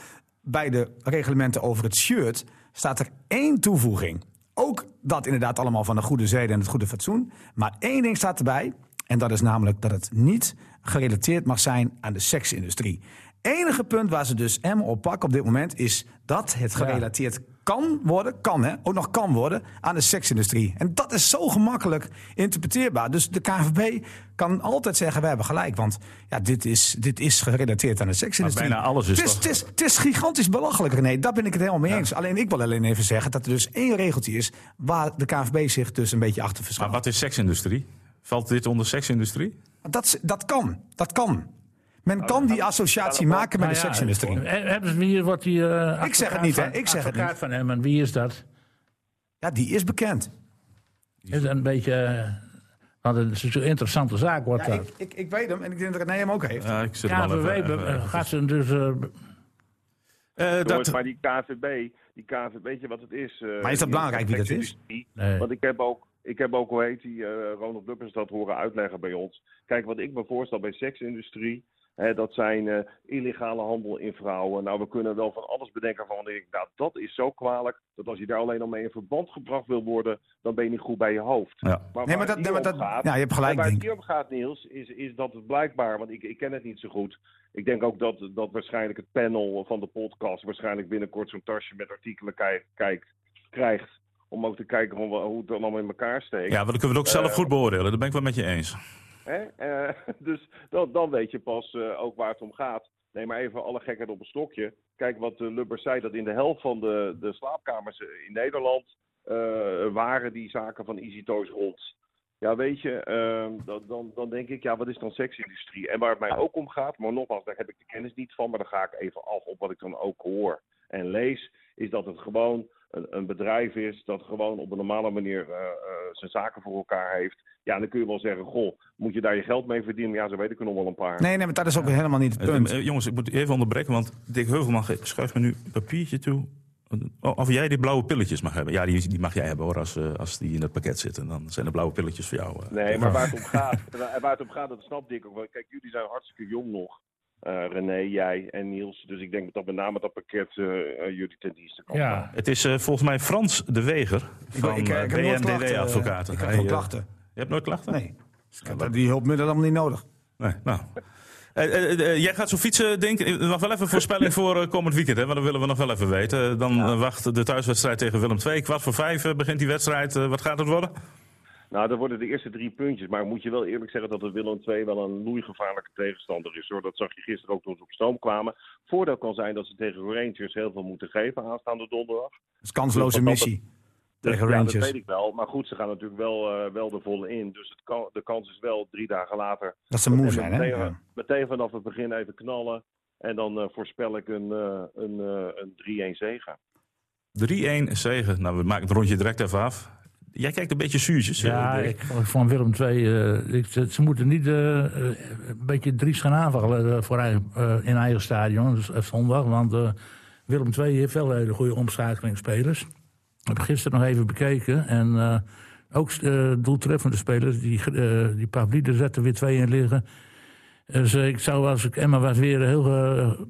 Bij de reglementen over het shirt staat er één toevoeging. Ook dat inderdaad allemaal van de goede zeden en het goede fatsoen. Maar één ding staat erbij. En dat is namelijk dat het niet gerelateerd mag zijn aan de seksindustrie. Enige punt waar ze dus M op pakken op dit moment is dat het gerelateerd kan worden, kan hè, ook nog kan worden, aan de seksindustrie. En dat is zo gemakkelijk interpreteerbaar. Dus de KVB kan altijd zeggen, we hebben gelijk. Want ja, dit is, dit is gerelateerd aan de seksindustrie. Maar bijna alles is het is, toch- het, is, het is gigantisch belachelijk, René. Daar ben ik het helemaal mee eens. Alleen ik wil alleen even zeggen dat er dus één regeltje is... waar de KVB zich dus een beetje achter Maar verschuilt. wat is seksindustrie? Valt dit onder seksindustrie? Dat, dat kan, dat kan. Men kan die associatie maken met de Nou seksindustrie. eh, Hebben ze hier wat die. eh, Ik zeg het niet, hè. Ik zeg het advocaat van hem, en wie is dat? Ja, die is bekend. Is een beetje. eh, Want het is een interessante zaak, wordt Ja, dat. ik, ik, ik weet hem en ik denk dat René hem ook heeft. Ja, ik zit even- gaat ze dus. eh, Eh, Jongens, dat, maar die KVB, die KVB, weet je wat het is? eh, Maar is dat belangrijk wie dat is? nee. Want ik heb ook, ik heb ook hoe heet die, eh, Ronald Lubbers dat horen uitleggen bij ons. Kijk, wat ik me voorstel bij seksindustrie, hè, dat zijn eh, illegale handel in vrouwen. Nou, we kunnen wel van alles bedenken van, ik, nou, dat is zo kwalijk, dat als je daar alleen al mee in verband gebracht wil worden, dan ben je niet goed bij je hoofd. ja. Nee, maar dat, nee, maar dat, gaat- ja, je hebt gelijk, waar denk het hier om gaat, Niels, is, is dat het blijkbaar, want ik, ik ken het niet zo goed. Ik denk ook dat, dat waarschijnlijk het panel van de podcast waarschijnlijk binnenkort zo'n tasje met artikelen kijk, kijkt, krijgt. Om ook te kijken hoe, hoe het dan allemaal in elkaar steekt. ja, maar dan kunnen we het ook zelf Eh, goed beoordelen. Dat ben ik wel met je eens. Hè? Eh, dus dan, dan weet je pas eh, ook waar het om gaat. Nee, maar even alle gekheid op een stokje. Kijk wat Lubbers zei, dat in de helft van de, de slaapkamers in Nederland waren die zaken van Easy Toys rond. Ja, weet je, ehm, dan, dan, dan denk ik, ja, wat is dan seksindustrie? En waar het mij ook om gaat, maar nogmaals, daar heb ik de kennis niet van, maar daar ga ik even af op wat ik dan ook hoor en lees, is dat het gewoon een, een bedrijf is dat gewoon op een normale manier uh, uh, zijn zaken voor elkaar heeft. Ja, dan kun je wel zeggen, goh, moet je daar je geld mee verdienen? Ja, zo weet ik er nog wel een paar. Nee, nee, maar dat is ook helemaal niet het punt. Uh, jongens, ik moet even onderbreken, want Dick Heuvelman schuift me nu een papiertje toe. Of jij die blauwe pilletjes mag hebben. Ja, die, die mag jij hebben hoor, als, uh, als die in het pakket zitten. Dan zijn de blauwe pilletjes voor jou. Uh. Nee, maar waar het om gaat, waar het om gaat dat snap ik ook wel. Kijk, jullie zijn hartstikke jong nog. Uh, René, jij en Niels. Dus ik denk dat dat met name dat pakket uh, jullie ten dienste kan. Ja, het is uh, volgens mij Frans de Weger van ik, ik, ik BNDW-advocaten. Ik heb geen klachten. Je hebt nooit klachten? Nee. Dus ik heb die hulpmiddelen allemaal niet nodig. Nee, nou. jij gaat zo fietsen, denk ik. Nog wel even voorspelling voor komend weekend, hè? want dat willen we nog wel even weten. Dan ja. wacht de thuiswedstrijd tegen Willem II. Kwart voor vijf begint die wedstrijd. wat gaat het worden? Nou, dat worden de eerste drie puntjes. Maar moet je wel eerlijk zeggen dat het Willem II wel een loeigevaarlijke tegenstander is. Hoor. Dat zag je gisteren ook toen ze op stoom kwamen. Voordeel kan zijn dat ze tegen Rangers heel veel moeten geven aanstaande donderdag. Dat is kansloze missie. Dat, tegen ja, Rangers. dat weet ik wel. Maar goed, ze gaan natuurlijk wel, uh, wel de volle in. Dus het kan, de kans is wel drie dagen later. Dat ze moe zijn, meteen, hè? Ja. Meteen vanaf het begin even knallen. En dan uh, voorspel ik een, uh, een, een 3-1 zegen. 3-1 zegen. Nou, we maken het rondje direct even af. Jij kijkt een beetje zuurtjes. Ja, uh, ik, van Willem II. Uh, ik, ze moeten niet uh, een beetje dries gaan aanvallen voor eigen, in eigen stadion. Dus zondag. Want Willem II heeft wel hele goede omschakelingsspelers. Ik heb gisteren nog even bekeken. En ook doeltreffende spelers. Die, die Pavlide zetten weer twee in liggen. Dus ik zou als ik Emma was weer heel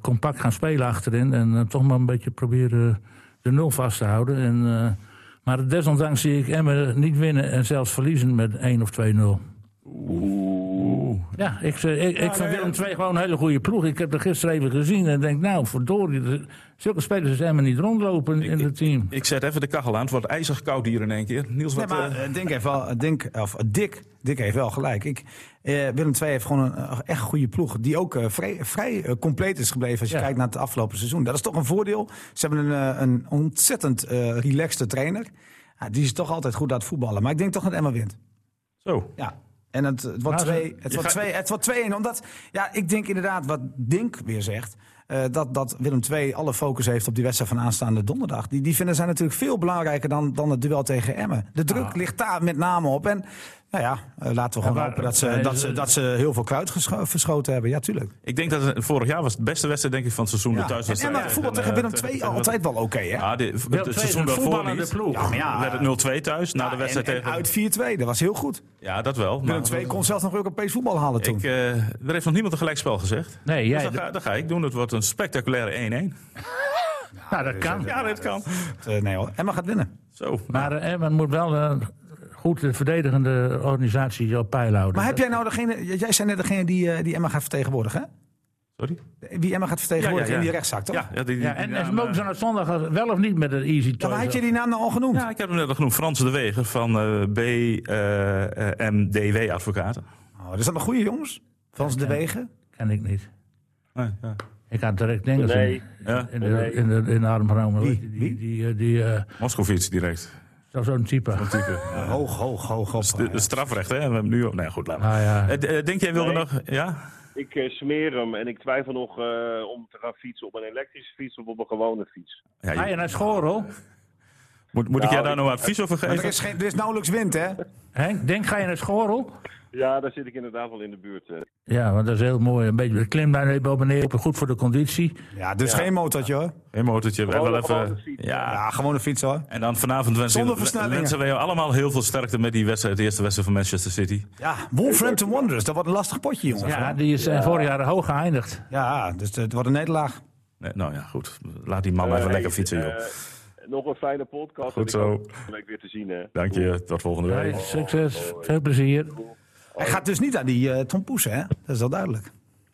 compact gaan spelen achterin. En toch maar een beetje proberen de nul vast te houden. En maar desondanks zie ik Emmen niet winnen en zelfs verliezen met 1 of 2-0. Oeh. Ja, ik, ik, ik ja, vind Willem II gewoon een hele goede ploeg. Ik heb er gisteren even gezien en denk, nou, verdorie, zulke spelers als Emmen niet rondlopen in het team. Ik, ik zet even de kachel aan, het wordt ijzig koud hier in één keer. Niels, wat... Nee, maar uh, heeft wel, Dink, of Dick, Dick heeft wel gelijk. Ik, uh, Willem II heeft gewoon een uh, echt goede ploeg, die ook uh, vrij, vrij compleet is gebleven als je ja. kijkt naar het afgelopen seizoen. Dat is toch een voordeel. Ze hebben een, een ontzettend relaxte trainer. Ja, die is toch altijd goed aan het voetballen. Maar ik denk toch dat Emma wint. Zo. Ja. En het, het wordt 2 nou, het, wordt twee, het wordt 2 Omdat, ja, ik denk inderdaad wat Dink weer zegt. Uh, dat, dat Willem II alle focus heeft op die wedstrijd van aanstaande donderdag. Die, die vinden zij natuurlijk veel belangrijker dan, dan het duel tegen Emmen. De druk ah. ligt daar met name op. En nou ja, uh, laten we gewoon hopen dat ze, dat, ze, dat ze heel veel kruid verschoten hebben. Ja, tuurlijk. Ik denk dat het vorig jaar was het beste wedstrijd denk ik, van het seizoen. Ja. De thuiswedstrijd. En, en voetbal tegen Willem II altijd wel oké, okay, hè? Ja, de, het, het seizoen daarvoor niet. Ploeg. Ja, maar ja, werd het 0-2 thuis na ja, de wedstrijd en, tegen... En uit 4-2, dat was heel goed. Ja, dat wel. Willem II kon zelfs nog Europees voetbal halen toen. Ik, uh, er heeft nog niemand een gelijkspel gezegd. Nee, jij... Dus dat, ga, dat ga ik doen. Het wordt een spectaculaire 1-1. Ja, dat kan. Ja, dat kan. Nee hoor, Emma gaat winnen. Zo. Maar Emma moet wel goed de verdedigende organisatie op peil houden. Maar heb jij nou degene... Jij zei net degene die, die Emma gaat vertegenwoordigen, hè? Sorry? Wie Emma gaat vertegenwoordigen ja, ja, ja. in die rechtszaak, toch? Ja, ja, die, die, ja en, en ze mogen ze naar zondag wel of niet met een easy ja, maar had je die naam nou al genoemd? Ja, ik heb hem net al genoemd. Frans de Weger van uh, BMDW Advocaten. Oh, is dat een goede jongens? Frans de Weger? Ken ik niet. Nee, ja. Ik had direct dingen nee. in, in, de, in, de, in de arm genomen. Wie? Die, die, die, die uh, Moskovits direct. Zo'n zo type. Zo'n type. Ja. Hoog, hoog, hoog op. De, de strafrecht, hè? We hebben nu... Nee, goed, laat maar. Ah, ja. uh, denk jij wilde nee. nog... Ja? Ik uh, smeer hem en ik twijfel nog uh, om te gaan fietsen op een elektrische fiets of op een gewone fiets. Ja, je... Ga je naar Schorel? Moet, moet nou, ik jou daar nou advies over geven? Er is, geen, er is nauwelijks wind, hè? Henk, denk ga je naar Schorel? Ja, daar zit ik inderdaad wel in de buurt. Uh. Ja, want dat is heel mooi. Een beetje klim daar even op en neer, goed voor de conditie. Ja, dus ja. geen motortje hoor. Geen motortje. We Gewoon, wel even, fiets, ja. ja, gewoon een fiets hoor. En dan vanavond wensen, wensen wij jou allemaal heel veel sterkte met die wedstrijd, de eerste wedstrijd van Manchester City. Ja, Wolverhampton Wanderers, dat wordt een lastig potje, jongen. Ja, die is ja. vorig jaar hoog geëindigd. Ja, dus het wordt een nederlaag. Nee, nou ja, goed. Laat die man uh, even hey, lekker fietsen, joh. Nog een fijne podcast. Goed zo. Week weer te zien, hè. Dank je. Tot volgende week. Hey, succes. Veel plezier. Hij gaat dus niet aan die uh, Tom Poes, hè? Dat is wel duidelijk.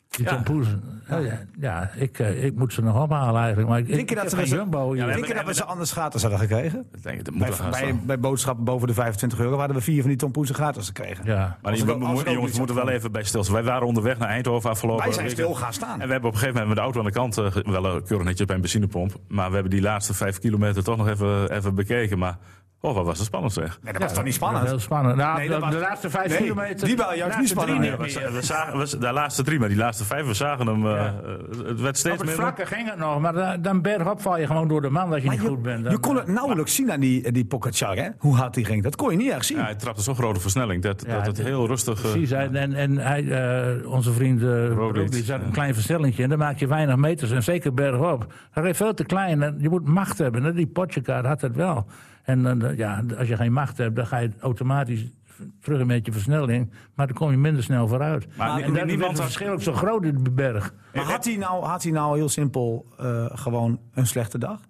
Die Ja. Tom Poes. Ja, ja, ja, ik, eh, ik moet ze nog ophalen eigenlijk. Maar ik, Denk je dat ze Jumbo hier. Ja, Denk je dat we ze anders gratis hadden gekregen? Ik denk, dat Bij, moet bij, staan. bij boodschappen boven de 25 euro hadden we vier van die tompoesen gratis gekregen. ja. Maar die, we- er jongens, we moeten wel even bij stilstaan. Wij waren onderweg naar Eindhoven afgelopen Wij zijn stil gaan staan. En we hebben op een gegeven moment met de auto aan de kant, ge- wel keurig netjes bij een benzinepomp. Maar we hebben die laatste vijf kilometer toch nog even, even bekeken. Maar, oh, wat was het spannend zeg. Nee, dat was toch niet dat spannend? was Heel spannend. Nou, Nee, de, dat was- de laatste vijf Nee, kilometer. die waren juist niet spannend. drie Nee, niet We, meer. we zagen, we, de laatste drie, maar die laatste vijf, we zagen hem. eh, Ja. eh, het werd steeds Op het minder. vlakke ging het nog, maar da- dan bergop val je gewoon door de man als je Maar niet je, goed bent. Dan, je kon het nauwelijks zien aan die, die Pogacar, hè? Hoe hard die ging. Dat kon je niet echt zien. Ja, hij trapte zo'n grote versnelling dat, Ja, dat het heel rustig... eh, Precies, hij- en, en hij, eh, onze vriend uh, Roglic, die zat een klein versnellingje en dan maak je weinig meters en zeker bergop. Hij reed veel te klein en je moet macht hebben. hè. Die Potjekaart had het wel. En eh, ja, als je geen macht hebt, dan ga je automatisch terug met je versnelling, maar dan kom je minder snel vooruit. Maar en niemand het had- verschil ook zo groot in de berg. Maar had hij nou, had hij nou heel simpel eh, gewoon een slechte dag?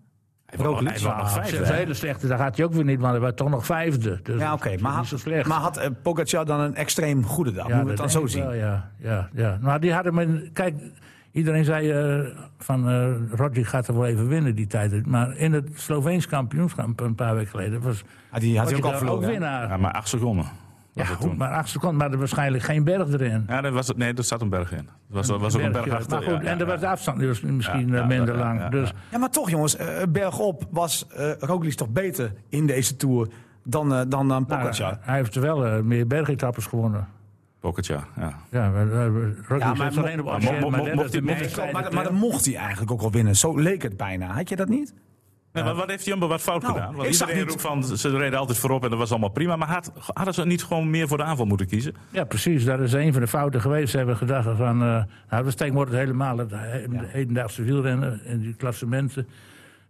hij Roglic? hij nog Ah, hè? hele slechte, daar gaat hij ook weer niet, maar hij was toch nog vijfde. Dus Ja, oké. Maar, niet had- zo slecht. maar had eh, Pogacar dan een extreem goede dag? Ja, Moeten we het dan zo zien? wel, ja, ja, ja. Maar die hadden me. Kijk, iedereen zei eh, van uh, Roglic gaat er wel even winnen die tijd. Maar in het Sloveens kampioenschap een paar weken geleden was. Ah, die had hij ook al verloren. winnaar. Ja, maar acht seconden. Ja, goed, toen. maar acht seconden, maar er waarschijnlijk geen berg erin. Ja, dat was, het- nee, er zat een berg in. Er was, was ook een berg achter. Maar goed, ja, en ja, er was de afstand was misschien Ja, eh, minder ja, lang. ja, dus, ja. Maar toch jongens, eh, bergop was eh Roglic toch beter in deze Tour dan, eh, dan, dan nou, hij heeft wel eh, meer bergetappes gewonnen. Pogacar, ja. Ja, Ja, maar alleen op maar dan mocht hij eigenlijk ook wel winnen. Zo leek het bijna. Had je dat niet? Nee, maar wat heeft Jumbo wat fout Nou, gedaan? Want ik zag iedereen niet- roept van, ze reden altijd voorop en dat was allemaal prima. Maar had, hadden ze niet gewoon meer voor de aanval moeten kiezen? Ja, precies. Dat is een van de fouten geweest. Ze hebben gedacht van... eh nou, dat is tegenwoordig helemaal het he- hedendaagse wielrennen en die klassementen.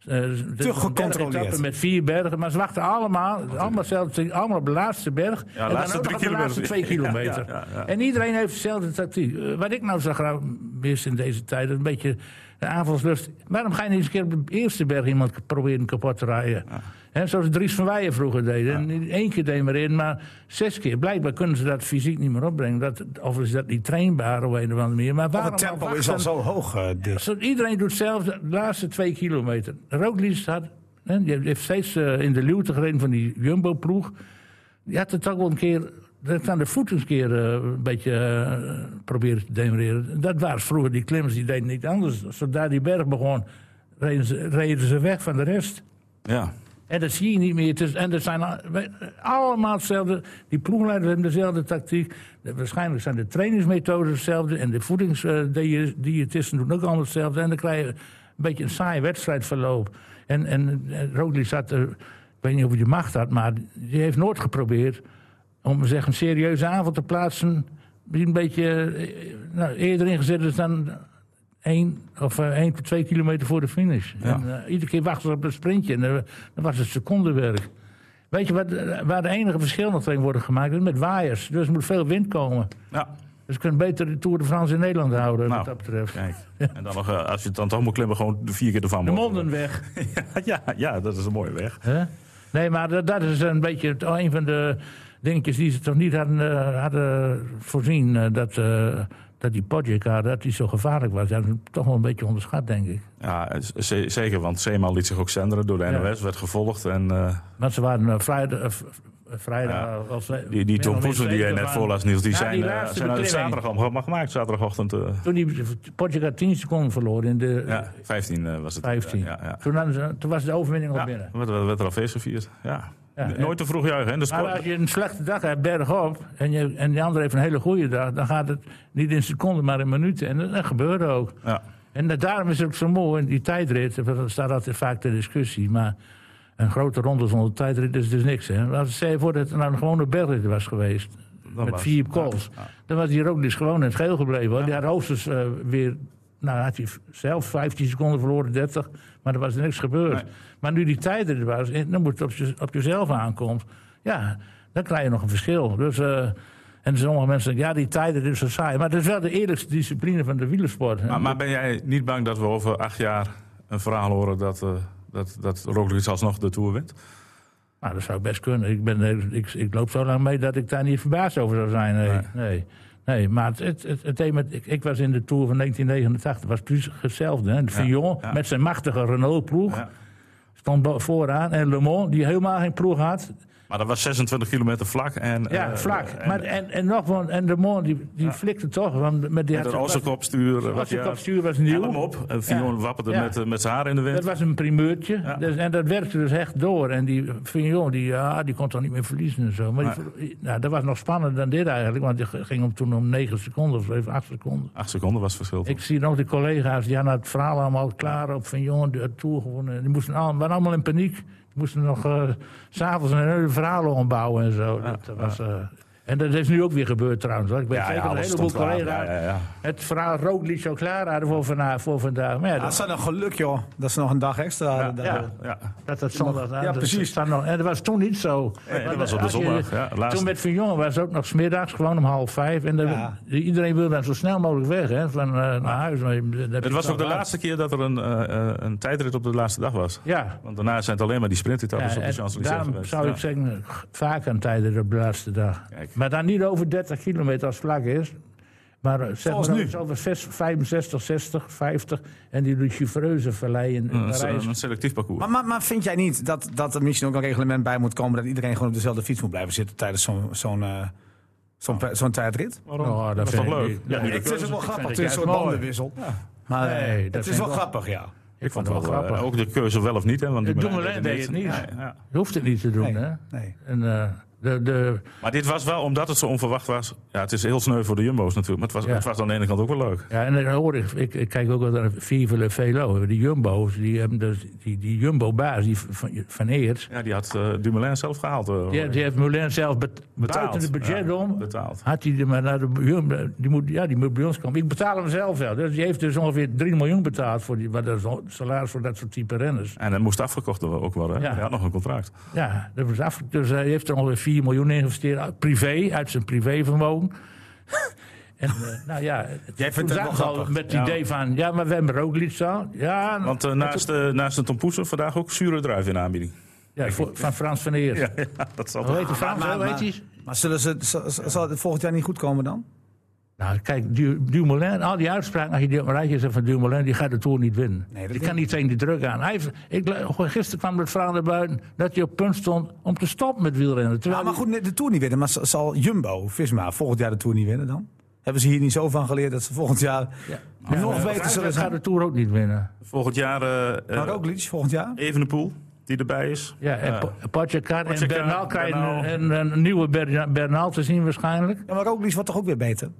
Eh, de- gecontroleerd. bergetappen Met vier bergen, maar ze wachten allemaal, allemaal, zelfs, allemaal op de laatste berg. en dan ook de laatste twee kilometer. ja, ja, ja. En iedereen heeft dezelfde tactiek. Eh, wat ik nou zo graag mis in deze tijd, een beetje de aanvalslust. Waarom ga je niet eens een keer op de eerste berg iemand proberen kapot te rijden? Zoals Dries van Weijen vroeger deed. En niet één keer deed maar in, maar zes keer. Blijkbaar kunnen ze dat fysiek niet meer opbrengen. Dat, of is dat niet trainbaar of een of andere manier. Maar waarom het tempo is al zo hoog, eh. Zo, iedereen doet hetzelfde de laatste twee kilometer. Roglic had, die heeft steeds eh, in de luwte gereden van die Jumbo-ploeg. Die had het ook wel een keer... Dat aan de voet eens een keer eh, een beetje eh, proberen te demereren. Dat waren vroeger die klimmers, die deden niet anders. Zodra die berg begon, reden ze, reden ze weg van de rest. Ja. En dat zie je niet meer. En er zijn allemaal hetzelfde. Die ploegleiders hebben dezelfde tactiek. Waarschijnlijk zijn de trainingsmethoden hetzelfde. En de voedingsdiëtisten doen ook allemaal hetzelfde. En dan krijg je een beetje een saai wedstrijdverloop. En, en, en Roglic had, er- ik weet niet of hij de macht had, maar die heeft nooit geprobeerd om zeg, een serieuze avond te plaatsen. Die een beetje eh, nou, eerder ingezet is dan één of eh, één tot twee kilometer voor de finish. En, eh, iedere keer wachten ze op een sprintje en dan was het secondenwerk. Weet je wat, eh, waar de enige verschil nog tegen worden gemaakt? Dat is met waaiers. Dus er moet veel wind komen. ja. Dus je kunt beter de Tour de France in Nederland houden, Nou, wat dat betreft. Kijk. En dan nog, als je het dan toch moet klimmen, gewoon vier keer ervan De monden weg. Ja, ja, dat is een mooie weg. Nee, maar dat, dat is een beetje het- een van de dingetjes die ze toch niet hadden, hadden voorzien. dat, dat die Podjeka, dat die zo gevaarlijk was. Dat is toch wel een beetje onderschat, denk ik. Ja, zeker, want Zeeman liet zich ook zenderen door de Ja. NOS, werd gevolgd. En eh, Want ze waren eh, vrijdag... eh, vrijdag Ja. als, die, die Tom die jij net voorlas, Niels, die Ja, zijn, die zijn uit zaterdag allemaal gemaakt. Zaterdagochtend Toen die Podjeka 10 seconden verloor in de ja, 15 eh, was het. 15. Ja, ja. Toen, hadden ze, toen was de overwinning al binnen. werd, werd er al feest gevierd. Ja. Ja, Nooit te vroeg juichen. hè, De Maar als je een slechte dag hebt, bergop, en, je, en die andere heeft een hele goede dag, dan gaat het niet in seconden, maar in minuten. En dat, dat gebeurde ook. Ja. En dat- daarom is het ook zo mooi, in die tijdrit, dat staat altijd vaak ter discussie, maar een grote ronde zonder tijdrit is dus niks. Hè? Maar stel je voor dat het nou een gewone bergrit was geweest, met was- vier calls, dan was die ook dus gewoon in het geel gebleven. Hoor. Die had hoogstens eh, weer, nou had hij zelf 15 seconden verloren, 30, maar er was er niks gebeurd. Nee. Maar nu die tijdrit was, en dan moet het op, je, op jezelf aankomt, ja, dan krijg je nog een verschil. Dus... eh, en sommige mensen zeggen, ja, die tijden is zo saai. Maar het is wel de eerlijkste discipline van de wielersport. Maar, maar ben jij niet bang dat we over acht jaar een verhaal horen dat, eh dat, dat Roglic alsnog de Tour wint? Nou, dat zou best kunnen. Ik, ben, ik, ik loop zo lang mee dat ik daar niet verbaasd over zou zijn. Nee, nee. Nee, maar het, het, het, met, ik, ik was in de Tour van 1989, was precies hetzelfde. Hè? De Fillon ja. met zijn machtige Renault-ploeg Ja. stond vooraan. En Le Mans, die helemaal geen ploeg had, Maar dat was 26 kilometer vlak. En, Ja, eh, vlak. En, maar, en, en nog wel, en de Mont, die, die flikte toch. Want met die met het Ossekopstuur. Ossekopstuur was nieuw. Helm op. En Fignon Ja. wapperde Ja. met, eh, met zijn haar in de wind. Dat was een primeurtje. Dus, en dat werkte dus echt door. En die Vignon, die, ja, die kon toch niet meer verliezen en zo. Maar die nou, dat was nog spannender dan dit eigenlijk. Want die ging om toen om 9 seconden of even 8 seconden. Acht seconden was het verschil. Ik zie nog de collega's, die hadden het verhaal allemaal klaar op Vignon, de Tour gewonnen. Die moesten allemaal, waren allemaal in paniek. Moesten nog s s'avonds een hele verhaal ombouwen en zo. dat was, eh, en dat is nu ook weer gebeurd trouwens. hoor. Ik weet Ja, ja, zeker een heleboel collega's Ja, ja, ja. het verhaal Roglic zo klaar hadden voor, voor vandaag. Maar dat, is dan een geluk, joh, dat ze nog een dag extra hadden. ja. dat het zondag Ja, precies. dat nog- en dat was toen niet zo. Nee, dat was op de je- zondag. Toen met Vignon was het ook nog smiddags, gewoon om half vijf. En dan- iedereen wil dan zo snel mogelijk weg, hè, van, eh, naar huis. Maar je- dat heb Het was ook de laat. laatste keer dat er een, eh, eh, een tijdrit op de laatste dag was. Ja, Want daarna zijn het alleen maar die sprintetappes Ja, op de Champs-Élysées daarom zou ik zeggen, vaak een tijden op de laatste dag. Kijk. Maar dan niet over 30 kilometer als vlak is. Maar eh, zeg Zoals maar nu. over 6, 65, 60, 50. En die Lucifereuze vallei in, in Een, Parijs. een selectief parcours. Maar, maar, maar vind jij niet dat, dat er misschien ook een reglement bij moet komen... dat iedereen gewoon op dezelfde fiets moet blijven zitten tijdens zo'n zo'n eh, zo'n zo'n tijdrit? Waarom? Oh, dat dat is vind toch ik leuk? niet. Ja, Nee, nu het is wel ik grappig, vind het is mooi. bandenwissel. Maar eh, Nee, dat het is vind wel ik wel- grappig, ja. Ik vond Ik het wel grappig. eh, ook de keuze wel of niet. Hè, want De Dumoulin deed het niet. Ja, ja. Je hoeft het niet te doen, Nee, hè? nee. En, eh, de, de, Maar dit was wel, omdat het zo onverwacht was. Ja, het is heel sneu voor de Jumbo's natuurlijk. Maar het was, Ja. het was aan de ene kant ook wel leuk. ja, en dan hoor ik, ik, ik kijk ook wel naar Vive le Velo. Die Jumbo's, die, hebben dus, die, die Jumbo-baas, die van, van Eert... Ja, die had eh, Dumoulin zelf gehaald. eh, Die, die heeft Moulin zelf bet- Betaald. buiten het budget Ja, om. betaald. Had hij er maar naar de Jumbo- die moet, ja, die moet bij ons komen. Ik betaal hem zelf wel. Dus die heeft dus ongeveer 3 miljoen betaald voor die, maar dat salaris voor dat soort type renners. En het moest afgekocht worden ook wel. Hè? Ja. Hij had nog een contract. Ja, dat was af, dus hij heeft er ongeveer 4 miljoen in geïnvesteerd, uit- privé, uit zijn privévermogen. en eh, nou ja, Jij vindt het wel grappig. met het Ja. idee van, ja, maar we hebben Roglic al. Ja, Want eh, naast, eh, naast de Tom Poesen vandaag ook zure druif in aanbieding. ja, voor- van Frans van Eert. Ja, ja, dat zal Hoe heet Frans? Maar- heet maar-? Maar zullen ze, zal, zal het volgend jaar niet goed komen dan? Nou, kijk, Du- Dumoulin, al die uitspraken, als je die op een rijtje zet van Dumoulin, die gaat de Tour niet winnen. Nee, die kan niet tegen die druk aan. Hij heeft, ik, gisteren kwam het verhaal naar buiten dat hij op punt stond om te stoppen met wielrennen. Ja, Terwijl maar goed, de Tour niet winnen. Maar zal- Jumbo, Visma, volgend jaar de Tour niet winnen dan? Hebben ze hier niet zo van geleerd dat ze volgend jaar Ja, nog ja, beter zullen gaat zijn? de Tour ook niet winnen. Volgend jaar eh Maar eh Roglic volgend jaar? Evenepoel, die erbij is. Ja, en Pogacar en Bernal krijgen een, een, een nieuwe Ber- Bernal te zien waarschijnlijk. Ja, maar Roglic wordt toch ook weer beter?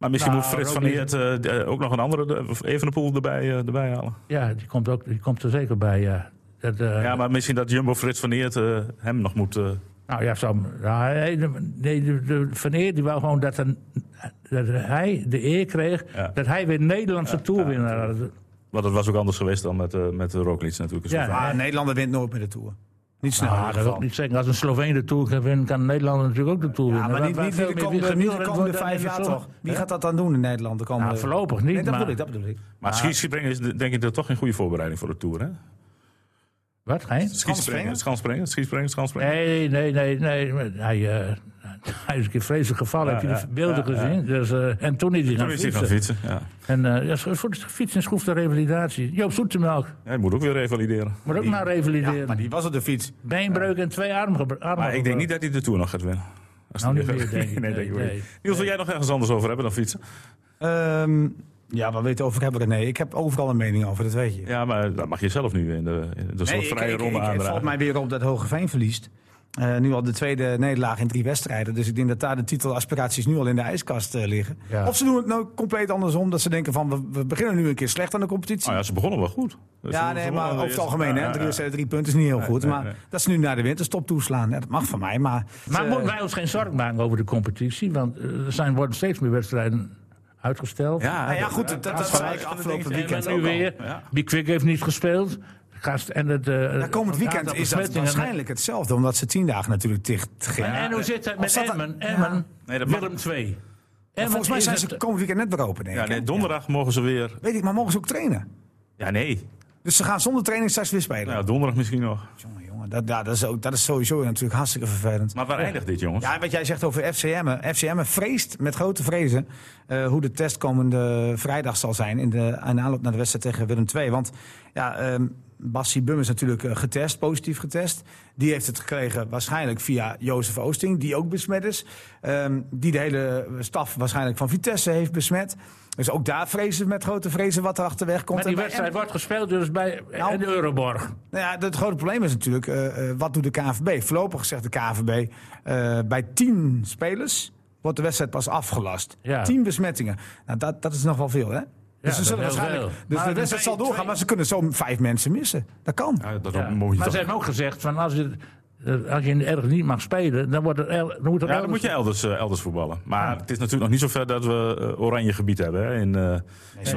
Maar misschien Nou, moet Frits van Eert eh, eh, ook nog een andere, de- of Evenepoel erbij, eh, erbij halen. Ja, die komt, ook, die komt er zeker bij, ja. Dat, eh, Ja, maar misschien dat Jumbo Frits van Eert eh, hem nog moet... eh, Nou ja, zou, ja, nee, de, de, Van Eert die wou gewoon dat, een, dat hij de eer kreeg Ja. dat hij weer Nederlandse Tourwinnaar had. want het was ook anders geweest dan met, eh met de Roglic natuurlijk. Ja, Ah, Nederlander wint nooit meer de Tour. Niet snel Nou, dat wil ik niet zeggen. Als een Sloveen de Tour kan winnen, kan Nederland natuurlijk ook de Tour Ja, winnen. maar niet, niet, de komende, niet de komende vijf jaar toch? Wie gaat dat dan doen in Nederland? De komende... Nou, voorlopig niet, Nee, dat maar- bedoel ik, dat bedoel ik. Maar skispringen is de- denk ik dat toch een goede voorbereiding voor de Tour, hè? Wat, geen? Skispringen, schansspringen, skispringen, schansspringen. Nee, nee, nee, nee. Hij, eh, hij is een keer vreselijk gevallen. Ja, heb je ja, de beelden ja, ja. gezien? Dus, en toen is hij gaan Toen is hij fietsen. gaan fietsen, ja. En eh, ja, voor de fietsen schroeft de revalidatie. Joop Zoetemelk Hij moet ook weer revalideren. moet ook naar revalideren. Ja, maar die was op de fiets. Beenbreuk en twee armen. Maar ik denk niet dat hij de Tour nog gaat winnen. Als Nou, niet meer, denk ik. nee, Nee, nee. niet. Niels, wil jij nog ergens anders over hebben dan fietsen? Ehm, ja, waar weet je over hebben? Nee, ik heb overal een mening over, dat weet je. Ja, maar dat mag je zelf nu in de, in de soort Nee, vrije ik- ronde ik- Het valt aandragen. mij weer op dat Hogeveen verliest. Eh, nu al de tweede nederlaag in drie wedstrijden. Dus ik denk dat daar de titelaspiraties nu al in de ijskast eh, liggen. Ja. Of ze doen het nou compleet andersom. Dat ze denken van, we, we beginnen nu een keer slecht aan de competitie. Oh ja, ze begonnen wel goed. Dus ja, nee, maar over het algemeen, Ja, hè. ja, Drie, ja. drie punten is niet heel goed. nee, maar nee. dat ze nu naar de winterstop toeslaan, ja, dat mag van mij. Maar, Maar moeten wij ons geen zorgen maken over de competitie? Want eh, er zijn, worden steeds meer wedstrijden uitgesteld. Ja, ja, goed, dat, dat, zei ik afgelopen weekend ook nu weer. Ja. Big Quick heeft niet gespeeld. Gast, en het, eh, komend weekend is dat waarschijnlijk hetzelfde. Omdat ze tien dagen natuurlijk dicht gingen. En, en hoe zit het met Emmen? Ja. Emmen, Nee, Willem 2. Ja, volgens mij zijn ze het- komend weekend net weer open, denk Ja, nee, donderdag mogen ze weer... Weet ik, maar mogen ze ook trainen? Ja, nee. Dus ze gaan zonder training straks weer spelen. Nou, ja, donderdag misschien nog. Jongen, jongen. Dat, ja, dat, is ook, dat is sowieso natuurlijk hartstikke vervelend. Maar waar eindigt dit, jongens? Ja, wat jij zegt over FCM. FCM vreest met grote vrezen eh, hoe de test komende vrijdag zal zijn in de in aanloop naar de wedstrijd tegen Willem II. Want ja, ehm Bassie Bum is natuurlijk eh, getest, positief getest. Die heeft het gekregen waarschijnlijk via Jozef Oosting, die ook besmet is. Ehm, die de hele staf waarschijnlijk van Vitesse heeft besmet. Dus ook daar vrezen met grote vrezen wat er achterweg komt. Maar die En wedstrijd wordt gespeeld dus bij Nou, de Euroborg. nou ja, het grote probleem is natuurlijk, eh, eh, wat doet de KNVB? Voorlopig zegt de KNVB, eh, bij tien spelers wordt de wedstrijd pas afgelast. Ja. Tien besmettingen. Nou, dat, dat is nog wel veel, hè? Dus, dat ze zullen is heel waarschijnlijk, veel. dus Maar de wedstrijd zal doorgaan, twee- maar ze kunnen zo vijf mensen missen. Dat kan. Ja, dat Ja. Maar toch- ze hebben ook gezegd van als je, als je ergens niet mag spelen, dan, wordt er, dan moet er Ja, dan moet je elders, eh, elders voetballen. Maar het is natuurlijk nog niet zo ver dat we eh, oranje gebied hebben. Hè, in, eh, En,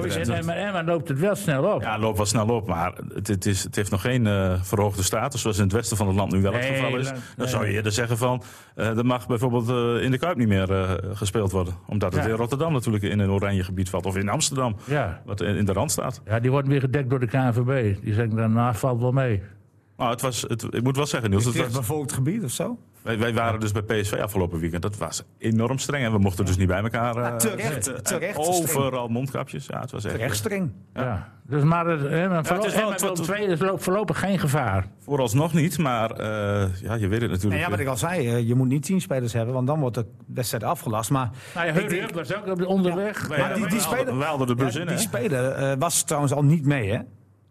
en, en, Emma loopt het wel snel op. ja, het loopt wel snel op, maar het, het, is, het heeft nog geen eh, verhoogde status, zoals in het westen van het land nu wel het Nee, geval is. Dan nee. zou je eerder zeggen van, eh er mag bijvoorbeeld eh, in de Kuip niet meer eh, gespeeld worden. Omdat het Ja. in Rotterdam natuurlijk in een oranje gebied valt. Of in Amsterdam, Ja. wat in, in de rand staat. ja, die worden weer gedekt door de KNVB. Die zeggen dan, nou, valt wel mee. Maar het was, het, ik moet wel zeggen, Niels, het was, bevolkt gebied of zo? wij, wij waren dus bij PSV afgelopen weekend. Dat was enorm streng en we mochten dus niet bij elkaar. eh, Ja, terecht, zitten. En terecht Overal mondkapjes. Ja, het was echt. Terecht streng. Ja. Dus maar het, maar is wel- twee, er voorlopig geen gevaar. Vooralsnog niet, maar eh, ja, je weet het natuurlijk. Nee, ja, wat ik al zei, eh, je moet niet tien spelers hebben, want dan wordt de wedstrijd afgelast. Maar, Nou ja, denk- was ook op de onderweg. Maar die, die we haalden- speler, de bus Ja, in, die hè? speler eh, was trouwens al niet mee, hè?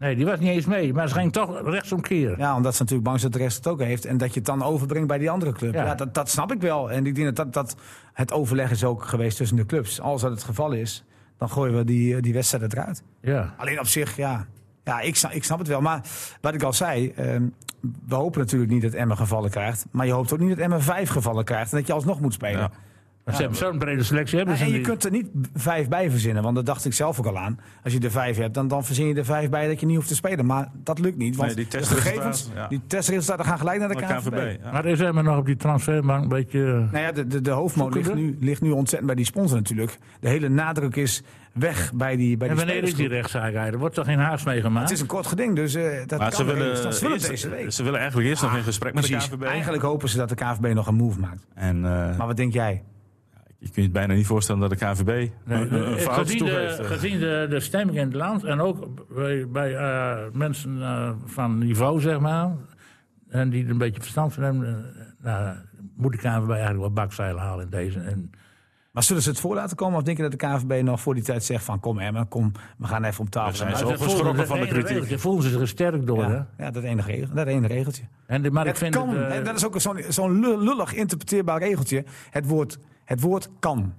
Nee, die was niet eens mee. Maar ze ging toch rechtsomkeren. Ja, omdat ze natuurlijk bang zijn dat de rest het ook heeft. En dat je het dan overbrengt bij die andere club. Ja. Ja, dat, dat snap ik wel. En ik denk dat, dat, dat het overleg is ook geweest tussen de clubs. Als dat het geval is, dan gooien we die, die wedstrijd eruit. Ja. Alleen op zich, ja. Ja, ik, snap- ik snap het wel. Maar wat ik al zei, ehm, we hopen natuurlijk niet dat Emma gevallen krijgt. Maar je hoopt ook niet dat Emma vijf gevallen krijgt. En dat je alsnog moet spelen. Ja. Maar ze hebben zo'n brede selectie. Hebben ze en je niet. kunt er niet vijf bij verzinnen, want dat dacht ik zelf ook al aan. Als je er vijf hebt, dan, dan verzin je er vijf bij dat je niet hoeft te spelen. Maar dat lukt niet, want Nee, die de testresultaten, gegevens, ja. die testresultaten gaan gelijk naar de KNVB. KNVB. ja. Maar is Emma nog op die transferbank een beetje... Nou ja, de, de, de hoofdmoot ligt nu, ligt nu ontzettend bij die sponsor natuurlijk. De hele nadruk is weg bij die bij En die wanneer is die rechtszaak eigenlijk? Er wordt toch geen haast mee gemaakt? Het is een kort geding, dus eh, dat Maar kan ze er willen, eens. Dat willen eerst- deze week. ze willen eigenlijk eerst nog in gesprek met Precies. de KNVB. Eigenlijk hopen ze dat de KNVB nog een move maakt. En eh, Maar wat denk jij? Je kunt je bijna niet voorstellen dat de KNVB Nee, een, een eh, fout gezien de, eh. gezien de, de stemming in het land en ook bij, bij eh, mensen eh, van niveau, zeg maar, en die er een beetje verstand van hebben, nou, moet de KNVB eigenlijk wel bakzeilen halen in deze. En, Maar zullen ze het voor laten komen of denk je dat de KNVB nog voor die tijd zegt van kom Emma, kom, we gaan even om tafel. We zijn Maar zo dat- geschrokken van de kritiek. Je voelen ze zich sterk door, hè? ja, ja, dat ene, regel, dat ene regeltje. En de, maar ik vind kan, het, en dat is ook zo'n zo'n lullig interpreteerbaar regeltje. Het woord, het woord kan.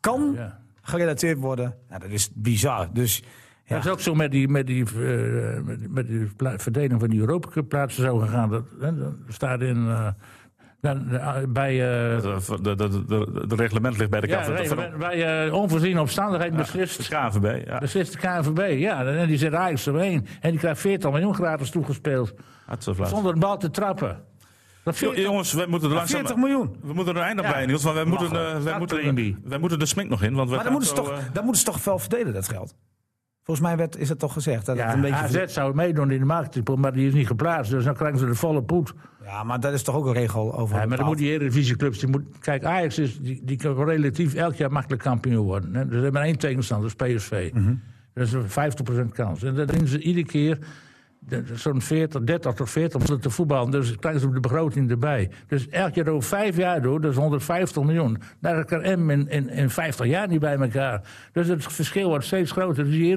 Kan ja. gerelateerd worden. Nou, dat is bizar. Dus ja. Dat is ook zo met die, met die, eh, met, met die verdeling van die Europa Cup plaatsen zo gegaan. Dat, hè, dat staat in. eh, dan- de- bij. eh, De, de, de, de, de reglement ligt bij de ja, KNVB. nee, bij, bij eh, onvoorziene omstandigheid de beslist. KNVB, ja. Beslist de KNVB, ja. En die zit Ajax erheen. En die krijgt 40 miljoen gratis toegespeeld. Zonder een bal te trappen. Dat Jo- 40 Jongens, wij moeten er langzaam... 40 miljoen. We moeten er een eind op Ja. bij, Niels. Want wij moeten, Lachen. eh, wij, moeten, premie. wij moeten de smink nog in. Want we Maar dan moeten, ze zo, toch, eh, dan moeten ze toch wel verdelen, dat geld? Volgens mij werd, is het toch gezegd. Dat het Ja, een beetje AZ zou meedoen in de marketingpool, maar die is niet geplaatst. Dus dan krijgen ze de volle poet. ja, maar dat is toch ook een regel over. Ja, maar dan moet die Eredivisieclubs... Die moet, kijk, Ajax is, die, die kan relatief elk jaar makkelijk kampioen worden. Hè. Dus ze hebben maar één tegenstander, dat is PSV. Dat is een 50% kans. En dan doen ze iedere keer de- de- zo'n 40, 30 tot 40 om te voetballen. Dus krijgen ze op de begroting erbij. Dus elk jaar over vijf jaar door, dat is 150 miljoen. Daar kan M in, in, in 50 jaar niet bij elkaar. Dus het verschil wordt steeds groter. Dus die.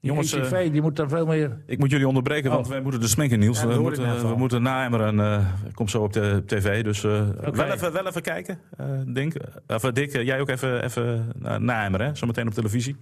Die Jongens, ECV, die moet daar veel meer... Ik moet jullie onderbreken, want Oh. wij moeten de smink in, Niels. Ja, we, moeten, we moeten naemmeren. eh komt zo op de tv. Dus eh, wel, even, wel even kijken, eh Dink. Of, eh, Dick, eh, jij ook even, even uh, hè? zometeen op televisie.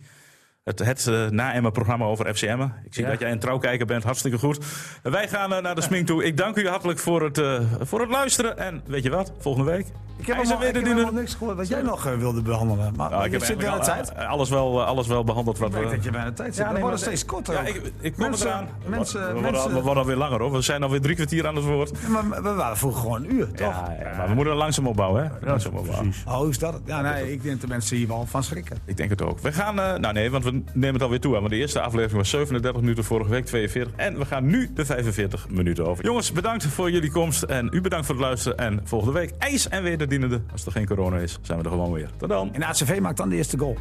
Het, het uh, naemmer-programma over FCM. Ik zie Ja. dat jij een trouwkijker bent, hartstikke goed. Wij gaan eh, naar de smink toe. Ik dank u hartelijk voor het, eh, voor het luisteren. En weet je wat, volgende week Ik heb, helemaal, ik helemaal niks gehoord wat jij nog eh, wilde behandelen. Maar Nou, ik heb zit aan de tijd. al- alles wel, alles wel behandeld wat Ik we... dat je bij de tijd zit. Ja, we nee, worden maar- steeds korter. Ja, ik, ik kom Mensen- eraan. mensen- we, worden, mensen- al- we worden alweer langer hoor. We zijn alweer drie kwartier aan het woord. Ja, maar we waren vroeger gewoon een uur, toch? Ja, ja, maar we moeten langzaam opbouwen, hè? Langzaam opbouwen. Precies. Oh, hoe is dat? Ja, nee, ik denk dat de mensen hier wel van schrikken. Ik denk het ook. We gaan, eh, nou nee, want we nemen het alweer toe. Hè, want de eerste aflevering was 37 minuten, vorige week 42. En we gaan nu de 45 minuten over. Jongens, bedankt voor jullie komst. En u bedankt voor het luisteren. En volgende week ijs en wederdienende. Als er geen corona is, zijn we er gewoon weer. Tot dan. En ACV maakt dan de eerste goal.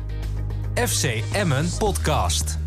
FC Emmen Podcast.